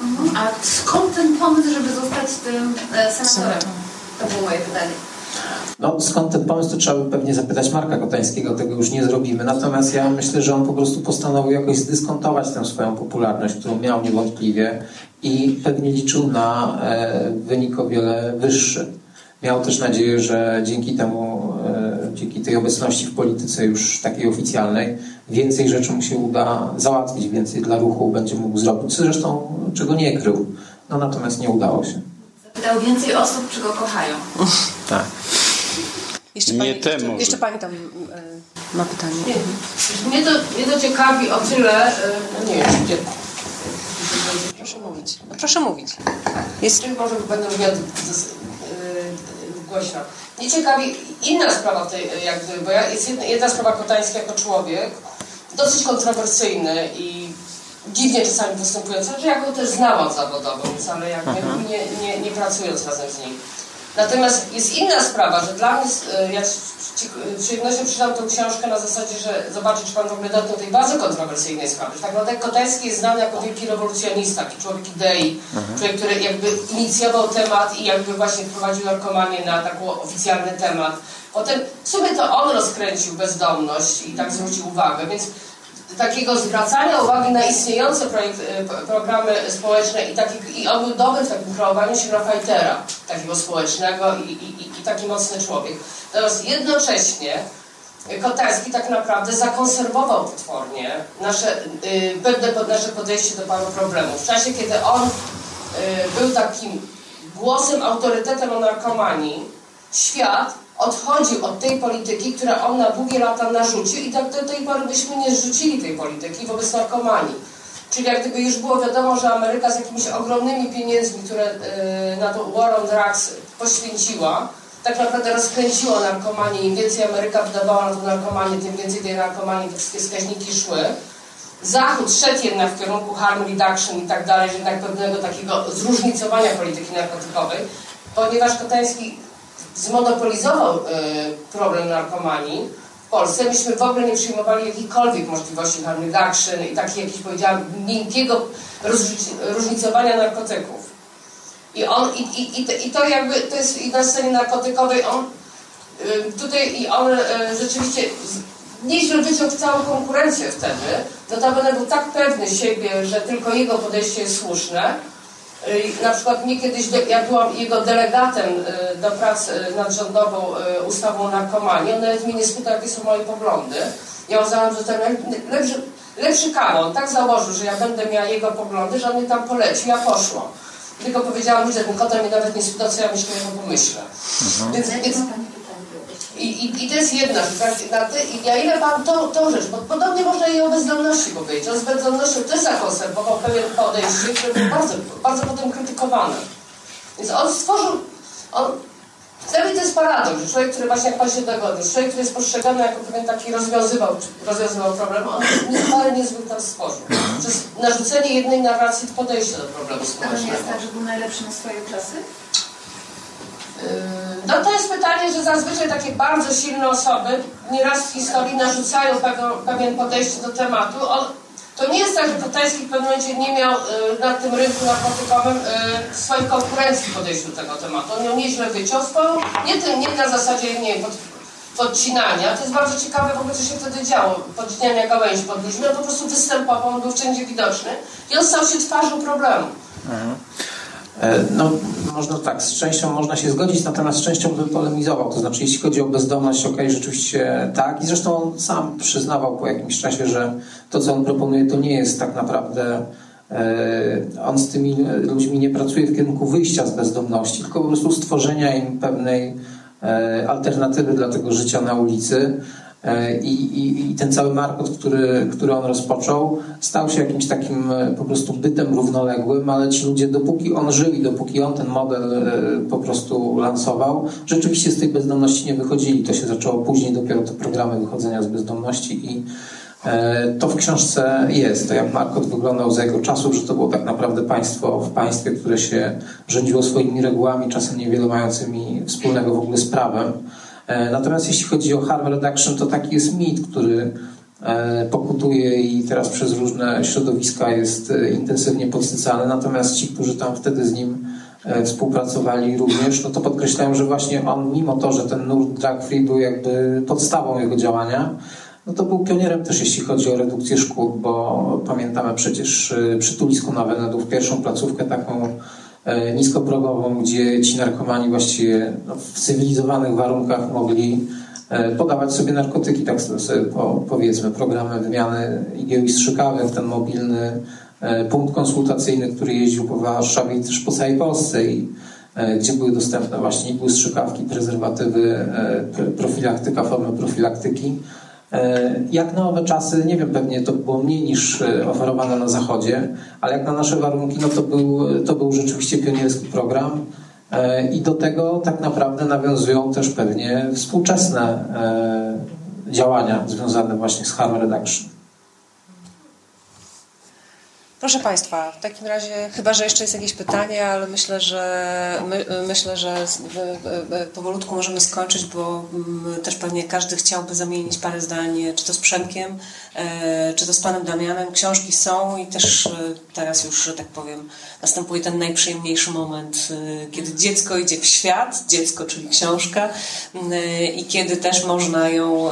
Mhm. A skąd ten pomysł, żeby zostać tym e, senatorem? To było moje pytanie. No, skąd ten pomysł, to trzeba by pewnie zapytać Marka Kotańskiego, tego już nie zrobimy. Natomiast ja myślę, że on po prostu postanowił jakoś zdyskontować tę swoją popularność, którą miał niewątpliwie i pewnie liczył na e, wynik o wiele wyższy. Miał też nadzieję, że dzięki temu, e, dzięki tej obecności w polityce już takiej oficjalnej, więcej rzeczy mu się uda załatwić, więcej dla ruchu będzie mógł zrobić, zresztą czego nie krył. No natomiast nie udało się. Zapytał więcej osób, czy go kochają. [laughs] tak. Jeszcze pani, nie jeszcze, jeszcze pani tam e, ma pytanie. Nie, mnie, to, mnie to ciekawi o tyle, e, no nie wiem, gdzie... Proszę mówić. No, proszę mówić. Jest... Może będę miał głośno. Mnie ciekawi inna sprawa w tej, jakby, bo ja, jest jedna, jedna sprawa Kotańska jako człowiek, dosyć kontrowersyjny i dziwnie czasami występujący, że ja go też znałam zawodowo, ale jak mhm. nie, nie, nie pracując razem z nim. Natomiast jest inna sprawa, że dla mnie, e, ja z przyjemnością przeczytam tę książkę na zasadzie, że zobaczę, czy Pan w ogóle dotknął tej bardzo kontrowersyjnej sprawy. Że tak naprawdę Kotański jest znany jako wielki rewolucjonista, taki człowiek idei, mhm. człowiek, który jakby inicjował temat i jakby właśnie wprowadził narkomanię na taki oficjalny temat. Potem w sumie to on rozkręcił bezdomność i tak zwrócił uwagę, więc takiego zwracania uwagi na istniejące projekt, y, programy społeczne i, taki, i on w takim kreowaniu się takiego społecznego i, i, i taki mocny człowiek. Natomiast jednocześnie Kotarski tak naprawdę zakonserwował potwornie nasze, y, pewne nasze podejście do paru problemów. W czasie, kiedy on y, był takim głosem, autorytetem o narkomanii, świat odchodził od tej polityki, którą on na długie lata narzucił i tak do tej pory byśmy nie zrzucili tej polityki wobec narkomanii. Czyli jak gdyby już było wiadomo, że Ameryka z jakimiś ogromnymi pieniędzmi, które y, na to War on Drugs poświęciła, tak naprawdę rozkręciła narkomanię. Im więcej Ameryka wydawała na tą narkomanię, tym więcej tej narkomanii, te wszystkie wskaźniki szły. Zachód szedł jednak w kierunku harm reduction i tak dalej, jednak pewnego takiego zróżnicowania polityki narkotykowej, ponieważ Kotański zmonopolizował y, problem narkomanii w Polsce, myśmy w ogóle nie przyjmowali jakichkolwiek możliwości harm reduction i takiego, jakiś powiedziałam, miękkiego różnicowania narkotyków. I on, i, i, i to jakby, to jest i na scenie narkotykowej, on y, tutaj i on y, rzeczywiście nieźle wyciął całą konkurencję wtedy. Notabene był tak pewny siebie, że tylko jego podejście jest słuszne. Y, na przykład mnie kiedyś, ja byłam jego delegatem do pracy nad rządową ustawą o narkomanii. On nawet mnie nie spytał, jakie są moje poglądy. Ja uznałam, że ten lepszy, lepszy kanon tak założył, że ja będę miała jego poglądy, że on mnie tam polecił. Ja poszłam. Tylko powiedziałam, że ten kota mnie nawet nie spytał, co ja myślę, jak pomyślę. Mhm. Więc, więc, i, i, I to jest jedna rzecz. Tak? Ja ile mam tą, tą rzecz, bo podobnie można i o bezdomności powiedzieć. Z bezdomnością też zakonserwował pewien podejście, które było bardzo, bardzo potem krytykowane. Więc on stworzył, on, dla mnie to jest paradoks, że człowiek, który właśnie jak Pan się dogodzi, człowiek, który jest postrzegany jako pewien taki rozwiązywał, rozwiązywał problem, on parę niezwykle tam stworzył. Przez narzucenie jednej narracji podejścia do problemu społecznego. To nie jest tak, że był najlepszy na swojej klasy? Yy, no to jest pytanie, że zazwyczaj takie bardzo silne osoby nieraz w historii narzucają pewien, podejście do tematu. To nie jest tak, że Kotajski w pewnym momencie nie miał y, na tym rynku narkotykowym y, swojej konkurencji w podejściu do tego tematu. On ją nieźle swoją, nie, nie na zasadzie, nie pod, podcinania. To jest bardzo ciekawe w ogóle, co się wtedy działo. Podcinania gałęzi pod ludźmi. On po prostu występował, on był wszędzie widoczny i on stał się twarzą problemu. Mhm. E, no, można tak, z częścią można się zgodzić, natomiast z częścią bym polemizował. To znaczy, jeśli chodzi o bezdomność, okej, okay, rzeczywiście tak. I zresztą on sam przyznawał po jakimś czasie, że to, co on proponuje, to nie jest tak naprawdę. E, on z tymi ludźmi nie pracuje w kierunku wyjścia z bezdomności, tylko po prostu stworzenia im pewnej e, alternatywy dla tego życia na ulicy. E, I, i, I, ten cały markot, który, który on rozpoczął, stał się jakimś takim e, po prostu bytem równoległym, ale ci ludzie, dopóki on żył i dopóki on ten model e, po prostu lansował, rzeczywiście z tej bezdomności nie wychodzili. To się zaczęło później, dopiero te programy wychodzenia z bezdomności i to w książce jest, to jak Markot wyglądał za jego czasów, że to było tak naprawdę państwo w państwie, które się rządziło swoimi regułami, czasem niewiele mającymi wspólnego w ogóle z prawem. E, natomiast jeśli chodzi o harm reduction, to taki jest mit, który e, pokutuje i teraz przez różne środowiska jest e, intensywnie podsycany. Natomiast ci, którzy tam wtedy z nim współpracowali również, no to podkreślają, że właśnie on, mimo to, że ten nurt drug free był jakby podstawą jego działania, no to był pionierem też jeśli chodzi o redukcję szkód, bo pamiętamy przecież przy Tulisku na Wenedów pierwszą placówkę taką niskoprogową, gdzie ci narkomani właściwie no, w cywilizowanych warunkach mogli e, podawać sobie narkotyki, tak sobie powiedzmy, programy wymiany igieł i strzykawek, ten mobilny e, punkt konsultacyjny, który jeździł po Warszawie i też po całej Polsce i gdzie były dostępne właśnie igły, strzykawki, prezerwatywy, profilaktyka, formy profilaktyki. E, jak na owe czasy, nie wiem, pewnie to było mniej niż e, oferowane na Zachodzie, ale jak na nasze warunki, no to był, to był rzeczywiście pionierski program. E, I do tego tak naprawdę nawiązują też pewnie współczesne działania związane właśnie z harm reduction. Proszę Państwa, w takim razie, chyba że jeszcze jest jakieś pytanie, ale myślę, że my, myślę, że powolutku możemy skończyć, bo mm, też pewnie każdy chciałby zamienić parę zdań, czy to z Przemkiem, e, czy to z Panem Damianem. Książki są i też e, teraz już, że tak powiem, następuje ten najprzyjemniejszy moment, e, kiedy dziecko idzie w świat, dziecko, czyli książka, i kiedy też można ją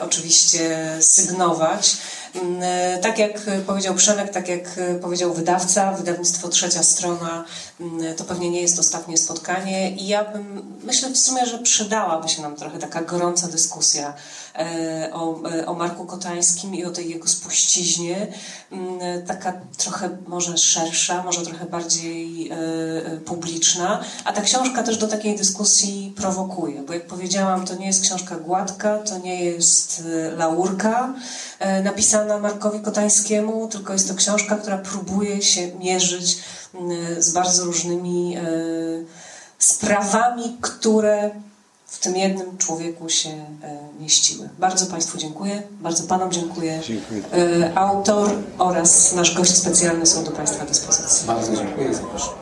oczywiście sygnować. Mm, tak jak powiedział Przemek, tak jak powiedział wydawca, wydawnictwo Trzecia Strona, mm, to pewnie nie jest ostatnie spotkanie i ja bym, myślę w sumie, że przydałaby się nam trochę taka gorąca dyskusja e, o, e, o Marku Kotańskim i o tej jego spuściźnie, mm, taka trochę może szersza, może trochę bardziej e, publiczna, a ta książka też do takiej dyskusji prowokuje, bo jak powiedziałam, to nie jest książka gładka, to nie jest laurka napisana Markowi Kotańskiemu, tylko jest to książka, która próbuje się mierzyć z bardzo różnymi sprawami, które w tym jednym człowieku się e, mieściły. Bardzo Państwu dziękuję, bardzo Panom dziękuję. dziękuję. E, autor oraz nasz gość specjalny są do Państwa dyspozycji. Bardzo dziękuję i zapraszam.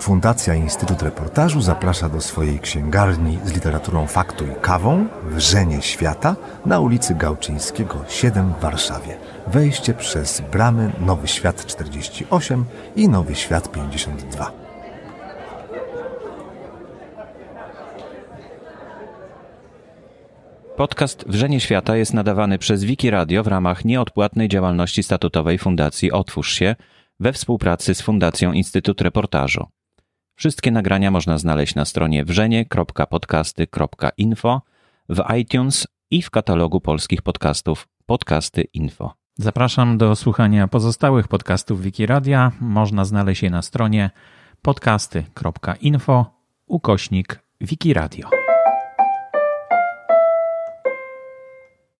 Fundacja Instytut Reportażu zaprasza do swojej księgarni z literaturą faktu i kawą Wrzenie Świata na ulicy Gałczyńskiego 7 w Warszawie. Wejście przez bramy Nowy Świat 48 i Nowy Świat 52. Podcast Wrzenie Świata jest nadawany przez Wiki Radio w ramach nieodpłatnej działalności statutowej Fundacji Otwórz się we współpracy z Fundacją Instytut Reportażu. Wszystkie nagrania można znaleźć na stronie wrzenie.podcasty.info, w iTunes i w katalogu polskich podcastów Podcasty Info. Zapraszam do słuchania pozostałych podcastów Wiki Radia. Można znaleźć je na stronie podcasty.info ukośnik Wiki Radio.